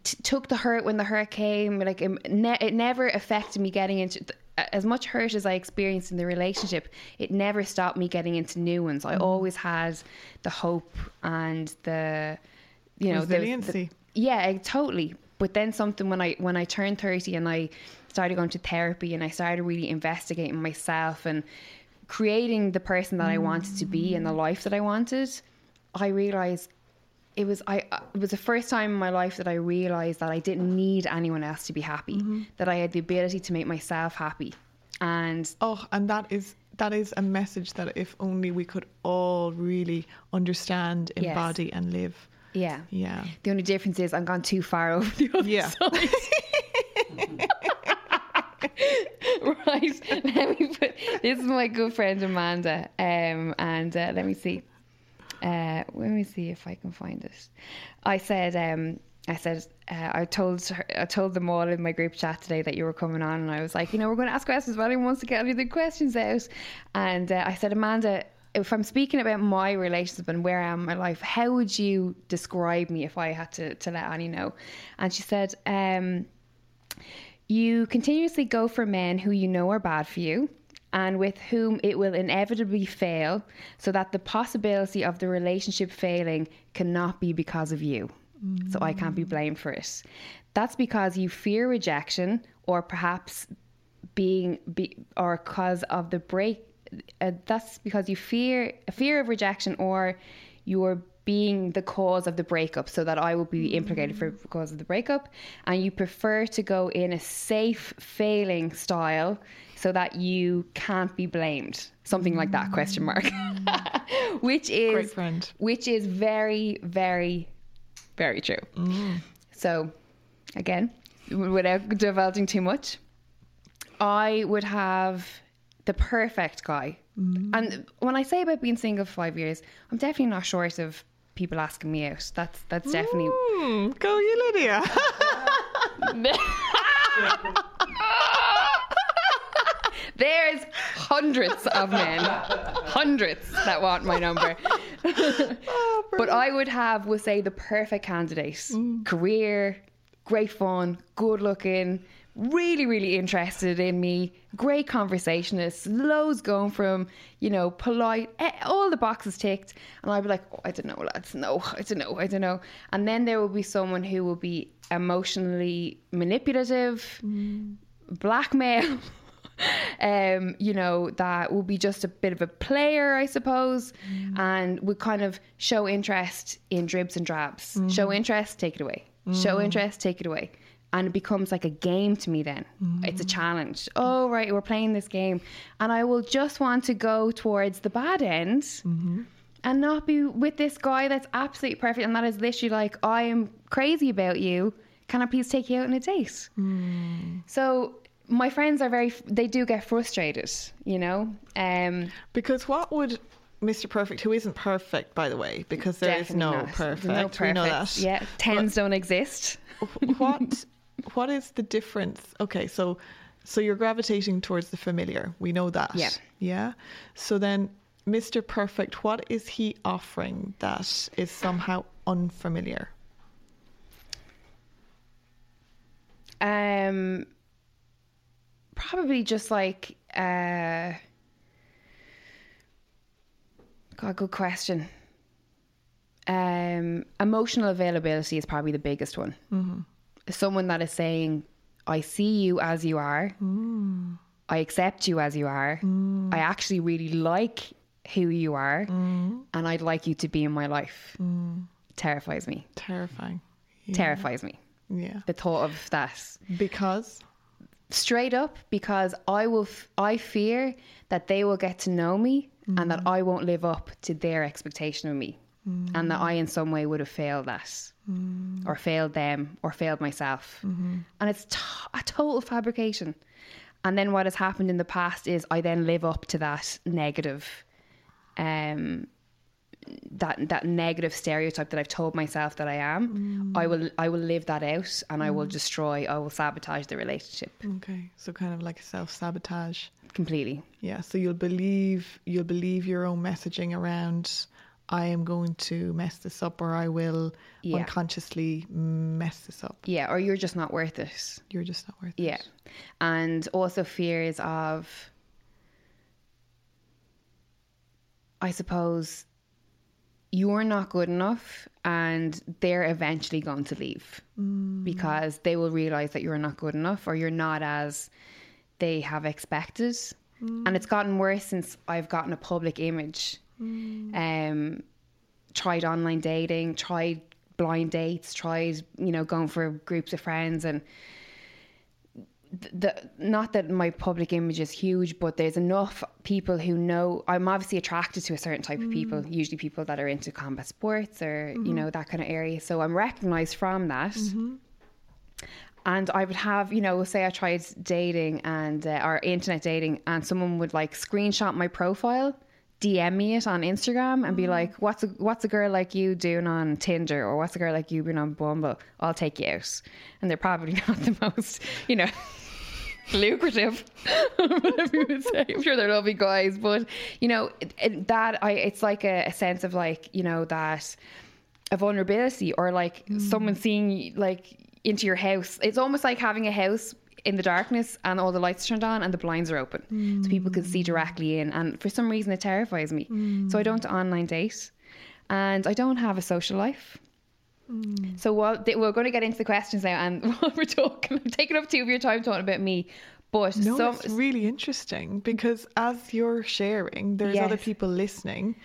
t- took the hurt when the hurt came. Like it, ne- it never affected me getting into. Th- as much hurt as I experienced in the relationship, it never stopped me getting into new ones. Mm. I always had the hope and the, you know, the- Resiliency. yeah, totally. But then something when I when I turned thirty and I started going to therapy and I started really investigating myself and creating the person that I wanted to be and the life that I wanted, I realized it was I it was the first time in my life that I realized that I didn't need anyone else to be happy. That I had the ability to make myself happy. And Oh, and that is that is a message that if only we could all really understand, Yes. embody, and live. yeah. Yeah. The only difference is I'm gone too far over the other Yeah. side. right. Let me put this is my good friend Amanda. Um and uh, let me see. Uh let me see if I can find it. I said um I said uh, I told her, I told them all in my group chat today that you were coming on, and I was like, you know, we're going to ask questions. But anyone wants to get any of the questions out, and uh, I said, Amanda, if I'm speaking about my relationship and where I am in my life, how would you describe me if I had to to let Annie know? And she said, um, you continuously go for men who you know are bad for you and with whom it will inevitably fail, so that the possibility of the relationship failing cannot be because of you. So I can't be blamed for it. That's because you fear rejection or perhaps being be, or cause of the break uh, that's because you fear a fear of rejection or you're being the cause of the breakup so that I will be implicated for cause of the breakup and you prefer to go in a safe failing style so that you can't be blamed something like that question mark which is Great friend. which is very very very true so again without divulging too much I would have the perfect guy. And when I say about being single for five years, I'm definitely not short of people asking me out. That's that's definitely Hmm, go you, Lydia. There's hundreds of men, hundreds that want my number. but I would have, we'll say, the perfect candidate. Career, great fun, good looking, really, really interested in me, great conversationalist, loads going from, you know, polite, eh, all the boxes ticked. And I'd be like, oh, I don't know, lads, no, I don't know, I don't know. And then there will be someone who will be emotionally manipulative, blackmail. um, you know, that will be just a bit of a player, I suppose, mm. and would kind of show interest in dribs and drabs. Mm. Show interest, take it away. Show mm. interest, take it away. And it becomes like a game to me then. It's a challenge. Oh, right, we're playing this game. And I will just want to go towards the bad end mm-hmm. and not be with this guy that's absolutely perfect. And that is literally like, I am crazy about you. Can I please take you out on a date? So my friends are very, they do get frustrated, you know? Um, because what would Mr. Perfect, who isn't perfect, by the way, because there is no not. perfect. No We know that. Yeah, tens don't exist. what what is the difference okay so so you're gravitating towards the familiar we know that Yeah. yeah so then mr perfect what is he offering that is somehow unfamiliar Um, probably just like, uh, God, good question. Um, emotional availability is probably the biggest one. Mm-hmm. Someone that is saying, I see you as you are. Mm. I accept you as you are. Mm. I actually really like who you are. Mm. And I'd like you to be in my life. Terrifies me. terrifying yeah. Terrifies me. yeah The thought of that because straight up because I will f- I fear that they will get to know me and that mm. I won't live up to their expectation of me and that I in some way would have failed that mm. or failed them or failed myself. Mm-hmm. And it's t- a total fabrication. And then what has happened in the past is I then live up to that negative um that that negative stereotype that I've told myself that I am, I mm. will I will live that out and I will mm. destroy, I will sabotage the relationship okay so kind of like self-sabotage completely. yeah so you'll believe you'll believe your own messaging around i am going to mess this up or i will Yeah. unconsciously mess this up Yeah, or you're just not worth it. you're just not worth it Yeah. And also fears of I suppose you're not good enough and they're eventually going to leave mm. because they will realize that you're not good enough or you're not as they have expected. And it's mm. gotten worse since I've gotten a public image. Mm. Um, tried online dating, tried blind dates, tried you know going for groups of friends, and the not that my public image is huge, but there's enough people who know I'm obviously attracted to a certain type of people, mm. usually people that are into combat sports or you know mm-hmm. that kind of area. So I'm recognized from that. Mm-hmm. And I would have, you know, say I tried dating and uh, or internet dating, and someone would like screenshot my profile, DM me it on Instagram, and be mm. like, "What's a what's a girl like you doing on Tinder, or what's a girl like you doing on Bumble? I'll take you out." And they're probably not the most, you know, lucrative, whatever you would say. I'm sure they're lovely guys, but you know it, it, that I it's like a, a sense of like you know that a vulnerability or like hmm. someone seeing like into your house. It's almost like having a house in the darkness and all the lights turned on and the blinds are open so hmm. people can see directly in. And for some reason, it terrifies me. So I hmm. don't online date and I don't have a social life. So while th- we're going to get into the questions now, and while we're talking, I'm taking up two of your time talking about me. But No, some, it's really interesting because as you're sharing, there's other people listening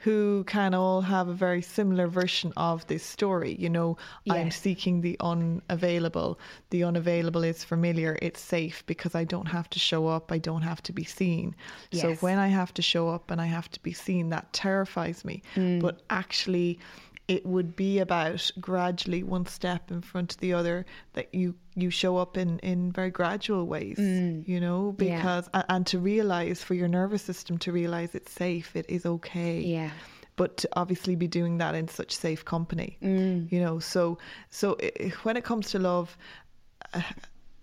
who can all have a very similar version of this story. You know, I'm seeking the unavailable. The unavailable is familiar. It's safe because I don't have to show up. I don't have to be seen. So when I have to show up and I have to be seen, that terrifies me. Mm. But actually, it would be about gradually one step in front of the other that you you show up in in very gradual ways you know Mm. Yeah. because and, to realize for your nervous system to realize it's safe it is okay yeah, but to obviously be doing that in such safe company Mm. you know so so i i- when it comes to love a,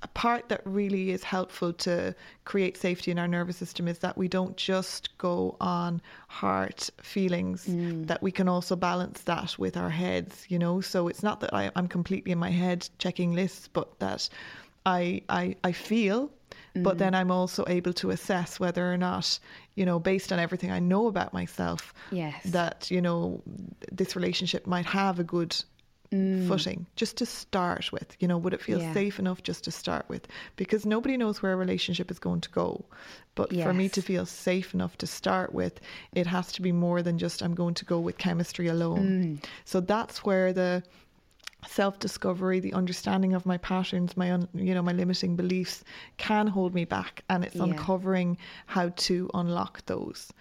a part that really is helpful to create safety in our nervous system is that we don't just go on heart feelings mm. that we can also balance that with our heads you know? So it's not that I, i'm completely in my head checking lists but that i i, I feel but mm. then I'm also able to assess whether or not, you know, based on everything I know about myself, Yes. that, you know, this relationship might have a good Mm. footing just to start with. You know, would it feel Yeah. safe enough just to start with? Because nobody knows where a relationship is going to go. But for me to feel safe enough to start with, it has to be more than just I'm going to go with chemistry alone. Mm. So that's where the self discovery, the understanding of my patterns, my un, you know my limiting beliefs can hold me back, and it's Yeah. uncovering how to unlock those.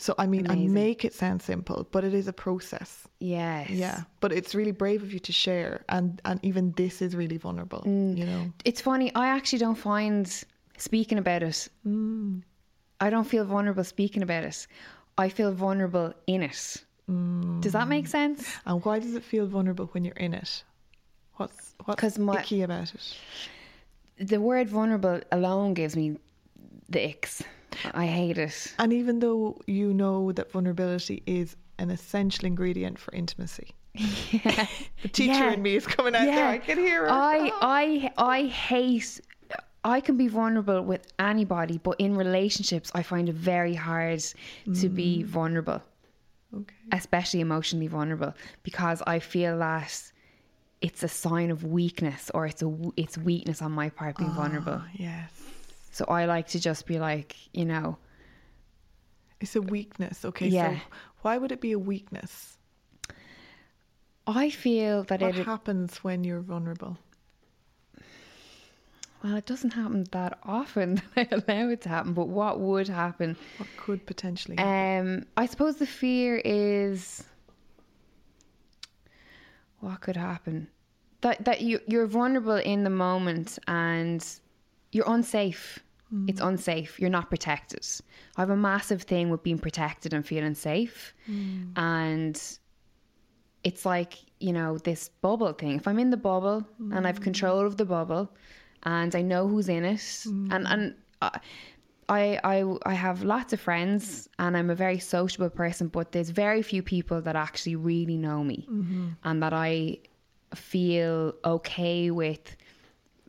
So I mean, Amazing. I make it sound simple, but it is a process. yes, Yeah, but it's really brave of you to share, and and even this is really vulnerable. Mm. You know, It's funny. I actually don't find speaking about it. Mm. I don't feel vulnerable speaking about it. I feel vulnerable in it. Mm. Does that make sense? and why does it feel vulnerable when you're in it? What's what's my- icky about it? The word vulnerable alone gives me the icks. I hate it. And even though you know that vulnerability is an essential ingredient for intimacy, the teacher Yeah. in me is coming out there. I can hear her. I, I, I hate. I can be vulnerable with anybody, but in relationships, I find it very hard to be mm. vulnerable, okay. especially emotionally vulnerable, because I feel that it's a sign of weakness or it's a it's weakness on my part being ah, vulnerable. Yes. So I like to just be like, you know, It's a weakness. Okay. Yeah. So why would it be a weakness? I feel that What it. happens when you're vulnerable? Well, it doesn't happen that often that I allow it to happen. But what would happen? What could potentially happen? Um, I suppose the fear is what could happen that that you you're vulnerable in the moment and you're unsafe. It's mm. unsafe. You're not protected. I have a massive thing with being protected and feeling safe, mm. and it's like you know this bubble thing. If I'm in the bubble and I've mm. control of the bubble, and I know who's in it, and and. I, I, I I have lots of friends and I'm a very sociable person, but there's very few people that actually really know me mm-hmm. and that I feel okay with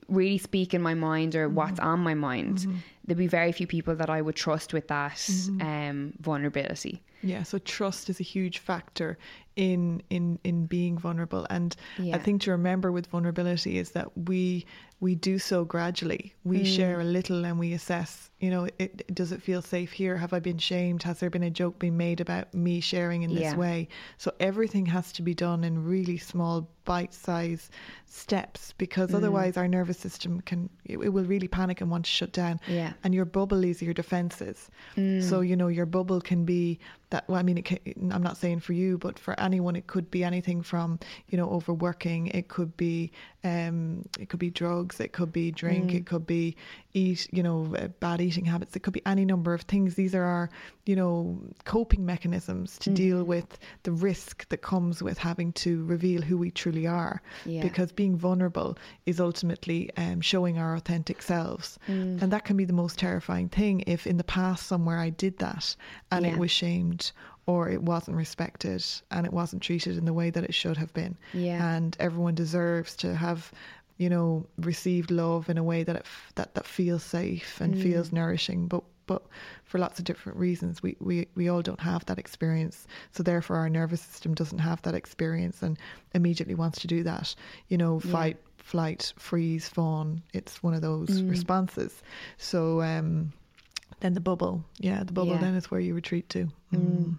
really speak in my mind or what's mm-hmm. on my mind. Mm-hmm. There'd be very few people that I would trust with that mm-hmm. um, vulnerability. Yeah, so trust is a huge factor in in in being vulnerable and Yeah. I think to remember with vulnerability is that we we do so gradually. We Mm. share a little and we assess, you know, it, does it feel safe here? Have I been shamed? Has there been a joke being made about me sharing in this Yeah. way? So everything has to be done in really small bite-sized steps Mm. because otherwise our nervous system can it, it will really panic and want to shut down Yeah. and your bubble is your defenses. Mm. So you know your bubble can be that. Well, I mean, it can, I'm not saying for you, but for anyone, it could be anything from you know overworking. It could be um, it could be drugs. It could be drink. It could be eat. You know, uh, bad eating habits. It could be any number of things. These are our you know coping mechanisms to deal with the risk that comes with having to reveal who we truly are. Yeah. Because being vulnerable is ultimately um, showing our authentic selves. Mm. And that can be the most terrifying thing if in the past somewhere I did that and Yeah. it was shamed or it wasn't respected and it wasn't treated in the way that it should have been. Yeah. And everyone deserves to have you know received love in a way that it f- that that feels safe and Mm. feels nourishing but but for lots of different reasons we, we we all don't have that experience so therefore our nervous system doesn't have that experience and immediately wants to do that you know Yeah. fight flight freeze fawn it's one of those Mm. responses so um then the bubble yeah the bubble Yeah. then is where you retreat to Mm.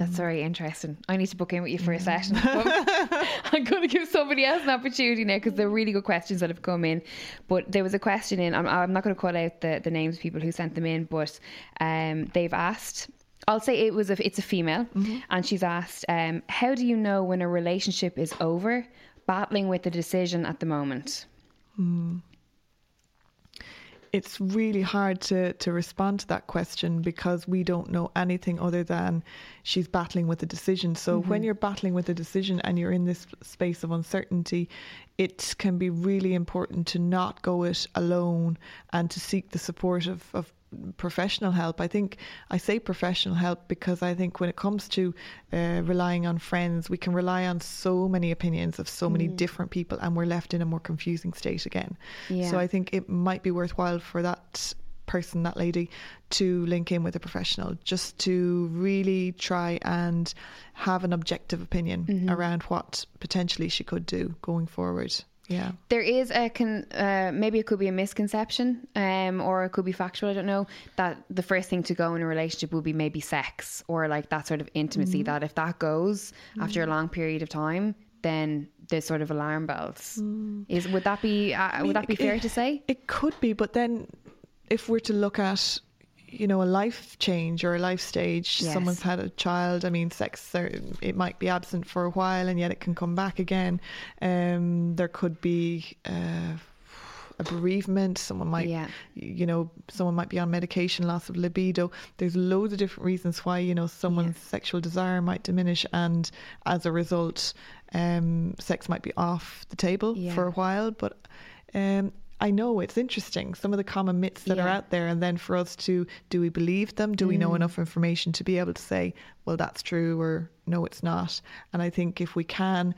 That's very interesting. I need to book in with you for a session. I'm going to give somebody else an opportunity now because they're really good questions that have come in. But there was a question in, I'm, I'm not going to call out the, the names of people who sent them in, but um, they've asked. I'll say it was a, it's a female, and she's asked, um, "How do you know when a relationship is over? Battling with the decision at the moment." It's really hard to, to respond to that question because we don't know anything other than she's battling with a decision. So mm-hmm. when you're battling with a decision and you're in this space of uncertainty, it can be really important to not go it alone and to seek the support of, of professional help. I think I say professional help because I think when it comes to uh, relying on friends, we can rely on so many opinions of so many different people and we're left in a more confusing state again. Yeah. So I think it might be worthwhile for that person, that lady, to link in with a professional just to really try and have an objective opinion around what potentially she could do going forward. Yeah. There is a con, uh, maybe it could be a misconception, um, or it could be factual. I don't know that the first thing to go in a relationship would be maybe sex or like that sort of intimacy. That if that goes after a long period of time, then there's sort of alarm bells. Is would that be uh, would that be fair it, to say? It could be, but then if we're to look at you know a life change or a life stage. Yes. someone's had a child. I mean sex it might be absent for a while and yet it can come back again. Um there could be uh a bereavement. Someone might Yeah. you know someone might be on medication loss of libido. There's loads of different reasons why you know someone's sexual desire might diminish and as a result um sex might be off the table Yeah. for a while. But um I know it's interesting some of the common myths that are out there and then for us to do we believe them do we Mm. know enough information to be able to say well that's true or no it's not and I think if we can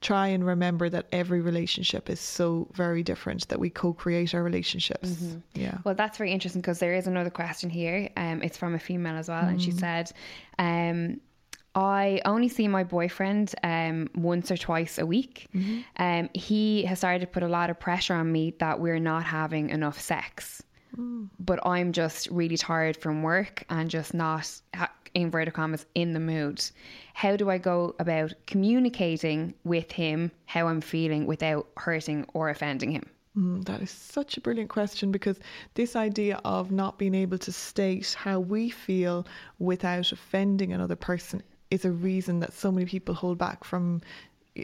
try and remember that every relationship is so very different that we co-create our relationships Mm-hmm. yeah Well, that's very interesting because there is another question here. Um, it's from a female as well, and she said, um, "I only see my boyfriend um, once or twice a week. Um, he has started to put a lot of pressure on me that we're not having enough sex, but I'm just really tired from work and just not." Inverted commas in the mood how do i go about communicating with him how i'm feeling without hurting or offending him Mm, that is such a brilliant question because this idea of not being able to state how we feel without offending another person is a reason that so many people hold back from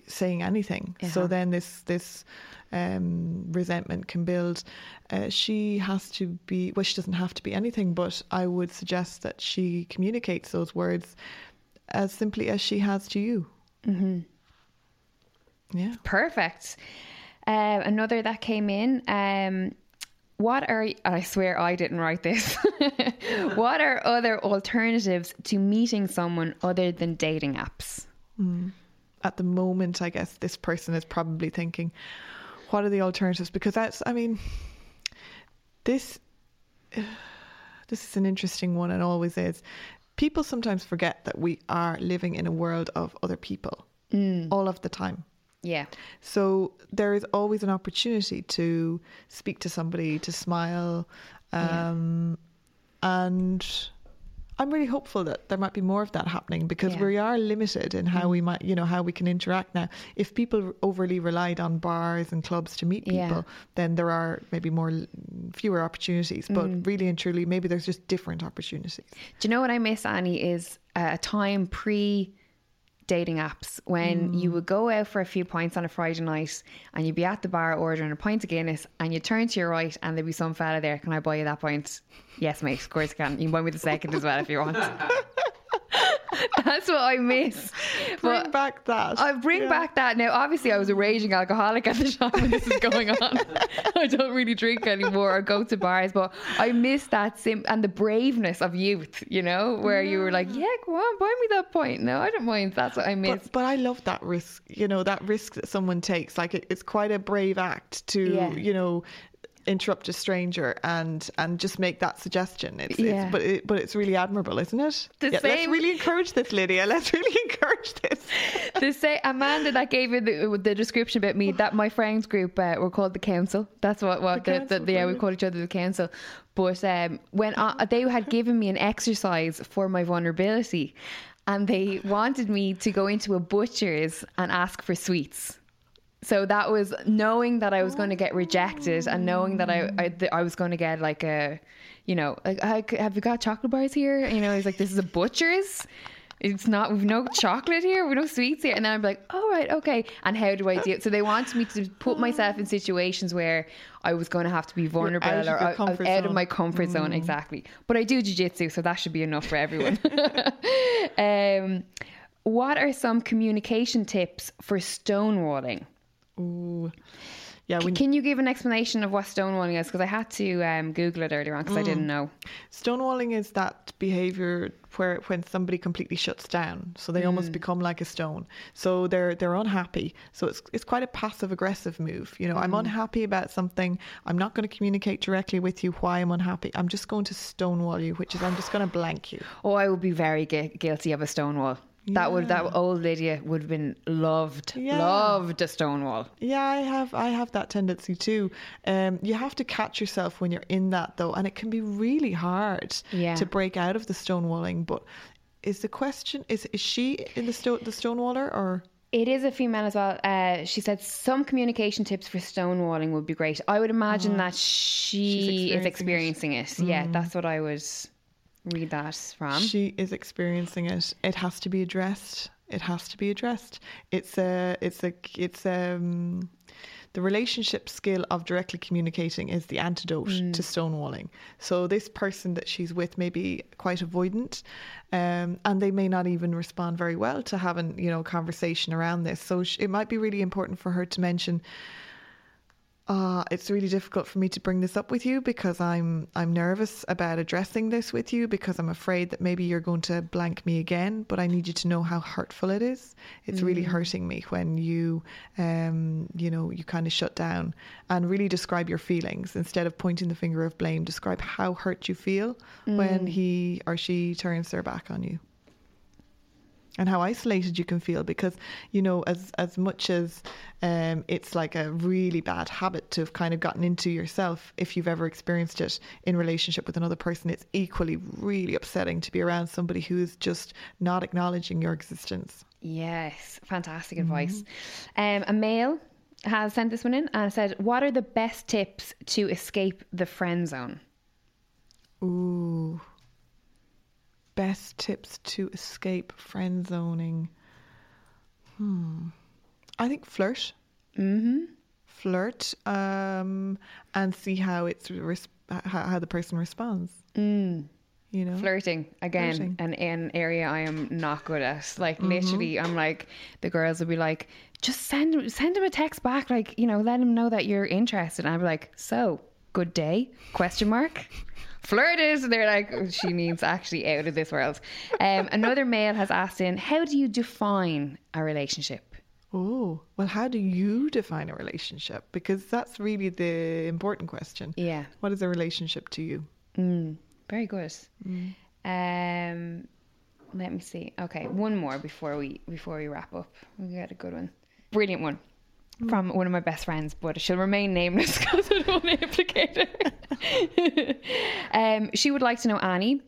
saying anything. So Uh-huh. then this this um, resentment can build. Uh, she has to be well. She doesn't have to be anything, but I would suggest that she communicates those words as simply as she has to you. Mm-hmm. Yeah. Perfect. Uh, another that came in. Um, what are I swear I didn't write this. what are other alternatives to meeting someone other than dating apps? Hmm. at the moment, I guess this person is probably thinking, what are the alternatives? Because that's, I mean, this this is an interesting one and always is. people sometimes forget that we are living in a world of other people hmm. all of the time. Yeah. So there is always an opportunity to speak to somebody, to smile, um, and I'm really hopeful that there might be more of that happening because Yeah. we are limited in how mm-hmm. we might, you know, how we can interact now. If people overly relied on bars and clubs to meet Yeah. people, then there are maybe more fewer opportunities. But mm-hmm. really and truly, maybe there's just different opportunities. Do you know what I miss, Annie? Is uh, a time pre dating apps when you mm. would go out for a few pints on a Friday night and you'd be at the bar ordering a pint of Guinness and you turn to your right and there'd be some fella there. Can I buy you that pint? Yes, mate. Of course you can. You can buy me the second as well if you want. That's what I miss. Bring But back that. I bring Yeah. back that now. Obviously, I was a raging alcoholic at the time when this is going on. I don't really drink anymore or go to bars, but I miss that sim and the braveness of youth. You know, where you were like, "Yeah, go on, buy me that point." No, I don't mind. That's what I miss. But, but I love that risk, you know, that risk that someone takes. Like it, it's quite a brave act to, Yeah. you know, interrupt a stranger and and just make that suggestion. It's, Yeah. it's but it, but it's really admirable, isn't it? The Yeah, Let's really encourage this, Lydia. Let's really encourage this. the say Amanda that gave you the, the description about me that my friends group uh, were called the council. That's what what The the, the, yeah we call each other the council. But um, when I, they had given me an exercise for my vulnerability, and they wanted me to go into a butcher's and ask for sweets. So that was knowing that I was going to get rejected and knowing that I I, that I was going to get like a, you know, like "Hi, c- have you got chocolate bars here? You know, he's like, this is a butcher's. It's not. We've no chocolate here. We've no sweets here. And then I'm like, all right, okay. And how do I do it? So they wanted me to put myself in situations where I was going to have to be vulnerable out of or out, out of my comfort zone. Exactly. But I do jujitsu, so that should be enough for everyone. um, what are some communication tips for stonewalling? Ooh. Yeah, C- Can you give an explanation of what stonewalling is? Because I had to um, Google it earlier on because I didn't know. Stonewalling is that behavior where when somebody completely shuts down, so they Mm. almost become like a stone. So they're they're unhappy. So it's it's quite a passive aggressive move. You know, I'm Mm. unhappy about something. I'm not going to communicate directly with you why I'm unhappy. I'm just going to stonewall you, which is I'm just going to blank you. Oh, I would be very gu- guilty of a stonewall. That would that old Lydia would have been loved, Yeah. loved a stonewall. Yeah, I have I have that tendency too. Um, you have to catch yourself when you're in that though, and it can be really hard Yeah. to break out of the stonewalling. But is the question is is she in the stone the stonewaller or? It is a female as well. Uh, she said some communication tips for stonewalling would be great. I would imagine that she is experiencing experiencing it. Yeah, that's what I would read that from. She is experiencing it. It has to be addressed. It has to be addressed. It's a, it's a, it's um, the relationship skill of directly communicating is the antidote to stonewalling. So this person that she's with may be quite avoidant, um, and they may not even respond very well to having you know conversation around this. So sh- it might be really important for her to mention. Uh, it's really difficult for me to bring this up with you because I'm I'm nervous about addressing this with you because I'm afraid that maybe you're going to blank me again. But I need you to know how hurtful it is. It's really hurting me when you um you know you kind of shut down and really describe your feelings instead of pointing the finger of blame. Describe how hurt you feel when he or she turns their back on you and how isolated you can feel because you know as as much as um, it's like a really bad habit to have kind of gotten into yourself if you've ever experienced it in relationship with another person it's equally really upsetting to be around somebody who is just not acknowledging your existence Yes, fantastic advice. Um, a male has sent this one in and said, "What are the best tips to escape the friend zone?" ooh best tips to escape friend zoning hmm i think flirt Mm-hmm. flirt um, and see how it's res- how, how the person responds. Mm. You know, Flirting again, Flirting. an, an area I am not good at. Like literally, I'm like the girls will be like, "Just send send him a text back, like you know, let him know that you're interested." And I'm like, "So, good day?" Question mark. Flirted. They're like, "Oh, she means actually out of this world. Um, another male has asked in, "How do you define a relationship?" Oh, well, how do you define a relationship? Because that's really the important question. Yeah. What is a relationship to you? Mm, very good. Um, let me see. Okay, one more before we before we wrap up. We got a good one, brilliant one from one of my best friends, but she'll remain nameless because I don't want to implicate her. um, she would like to know Annie.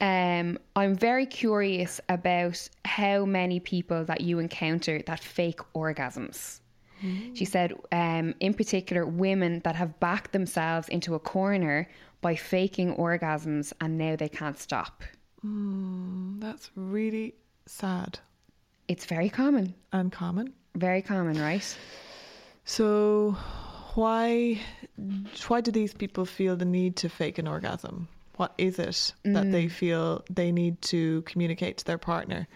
Um, I'm very curious about how many people that you encounter that fake orgasms. She said, um, in particular, women that have backed themselves into a corner by faking orgasms and now they can't stop. That's really sad It's very common. and common. Very common, right? So, why why do these people feel the need to fake an orgasm? What is it that they feel they need to communicate to their partner?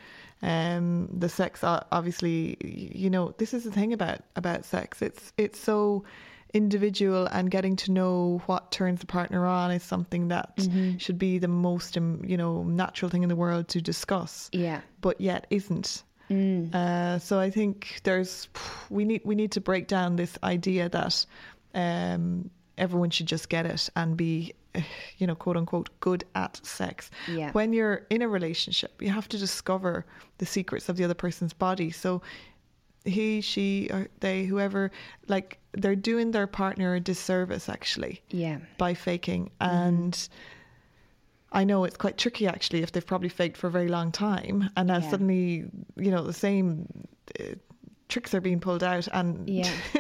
Um, the sex, obviously, you know, this is the thing about about sex. It's it's so individual, and getting to know what turns the partner on is something that should be the most, um, you know, natural thing in the world to discuss Yeah. but yet isn't. Uh, so I think there's we need we need to break down this idea that um, everyone should just get it and be, you know, quote unquote, good at sex. Yeah. When you're in a relationship, you have to discover the secrets of the other person's body. So he, she, or they, whoever, like they're doing their partner a disservice actually Yeah. by faking and I know it's quite tricky actually if they've probably faked for a very long time and now Yeah. suddenly you know the same uh, tricks are being pulled out and Yeah.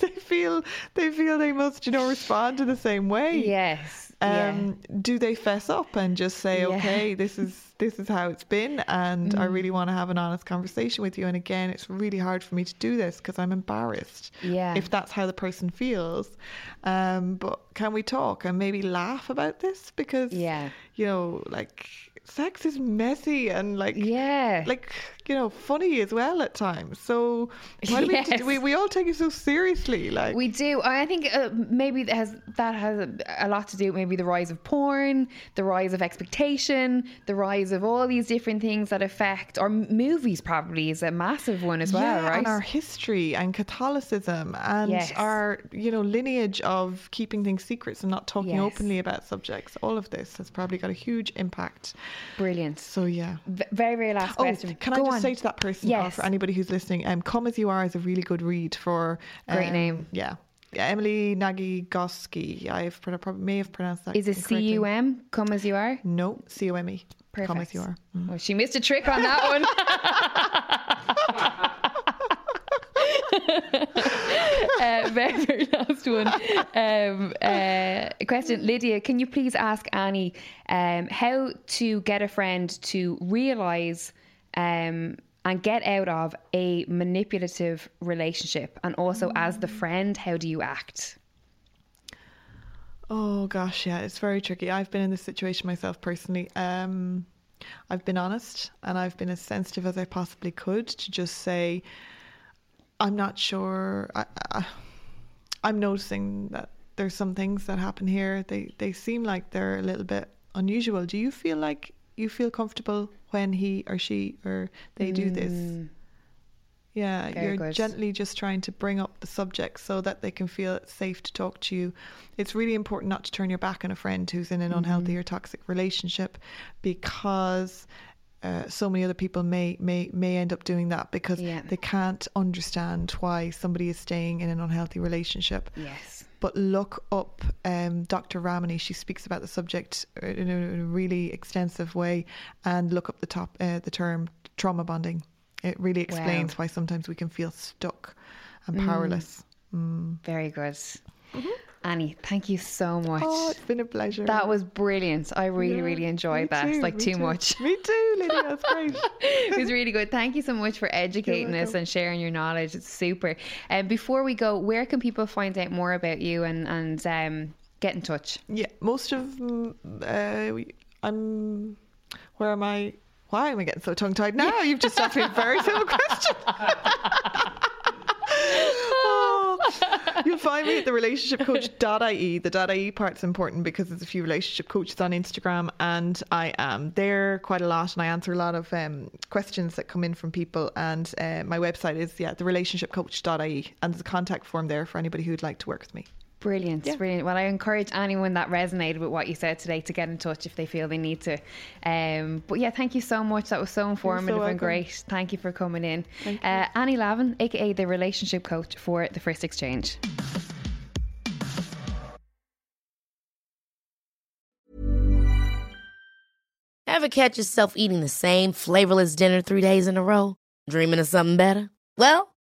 they feel they feel they must you know respond to the same way Yes. Yeah. um, do they fess up and just say, Yeah. Mm. okay, this is this is how it's been, and I really want to have an honest conversation with you. And again, it's really hard for me to do this because I'm embarrassed. Yeah. If that's how the person feels, um, but can we talk and maybe laugh about this because Yeah. you know, like sex is messy and like Yeah. like you know funny as well at times. So why do Yes. we, we we all take it so seriously? Like We do. I think uh, maybe that has that has a, a lot to do. with Maybe the rise of porn, the rise of expectation, the rise of all these different things that affect. Or m- movies probably is a massive one as well, yeah, right? and our history and Catholicism and Yes. our you know lineage of keeping things secrets and not talking Yes. openly about subjects. All of this has probably got a huge impact. Brilliant. So yeah. V- very very last Oh, question. can I Go just on. say to that person, or Yes. for anybody who's listening, um, "Come as You Are" is a really good read for Great um, name. Yeah, yeah, Emily Nagigoski. I've pro- probably may have pronounced that. Is it C. U M? Come as you are. No, C O M E. Come as you are. Well, she missed a trick on that one. uh, very, very last one. Um, uh, question, Lydia. Can you please ask Annie um, how to get a friend to realise um, and get out of a manipulative relationship, and also as the friend, how do you act? Oh gosh, yeah, it's very tricky. I've been in this situation myself personally. Um, I've been honest and I've been as sensitive as I possibly could to just say, I'm not sure. I, I, I'm noticing that there's some things that happen here. They they seem like they're a little bit unusual. Do you feel like you feel comfortable when he or she or they do this? Yeah, Very you're good. gently just trying to bring up the subject so that they can feel it's safe to talk to you. It's really important not to turn your back on a friend who's in an unhealthy Mm-hmm. or toxic relationship because uh, so many other people may may may end up doing that because Yeah. they can't understand why somebody is staying in an unhealthy relationship. Yes. But look up um, Dr. Ramani. She speaks about the subject in a, in a really extensive way, and look up the top uh, the term trauma bonding. It really explains why sometimes we can feel stuck and Mm. powerless. Very good. Annie, thank you so much. Oh, it's been a pleasure. That was brilliant. I really, Yeah, really enjoyed that. too, like too too. much. Me too, Lydia. That's great. it was really good. Thank you so much for educating us and sharing your knowledge. It's super. And before we go, where can people find out more about you and and um, get in touch? Yeah, most of uh, I'm. Where am I? Why am I getting so tongue tied now? You've just asked me a very simple question. You'll find me at the relationshipcoach.ie. The .ie part's important because there's a few relationship coaches on Instagram, and I am there quite a lot, and I answer a lot of um, questions that come in from people. And uh, my website is yeah, the relationshipcoach.ie, and there's a contact form there for anybody who'd like to work with me. Brilliant, yeah. brilliant. Well, I encourage anyone that resonated with what you said today to get in touch if they feel they need to. Um, but yeah, thank you so much. That was so informative so and great. Thank you for coming in. Uh, Annie Lavin, aka the relationship coach for the First Exchange. Ever catch yourself eating the same flavorless dinner three days in a row? Dreaming of something better? Well,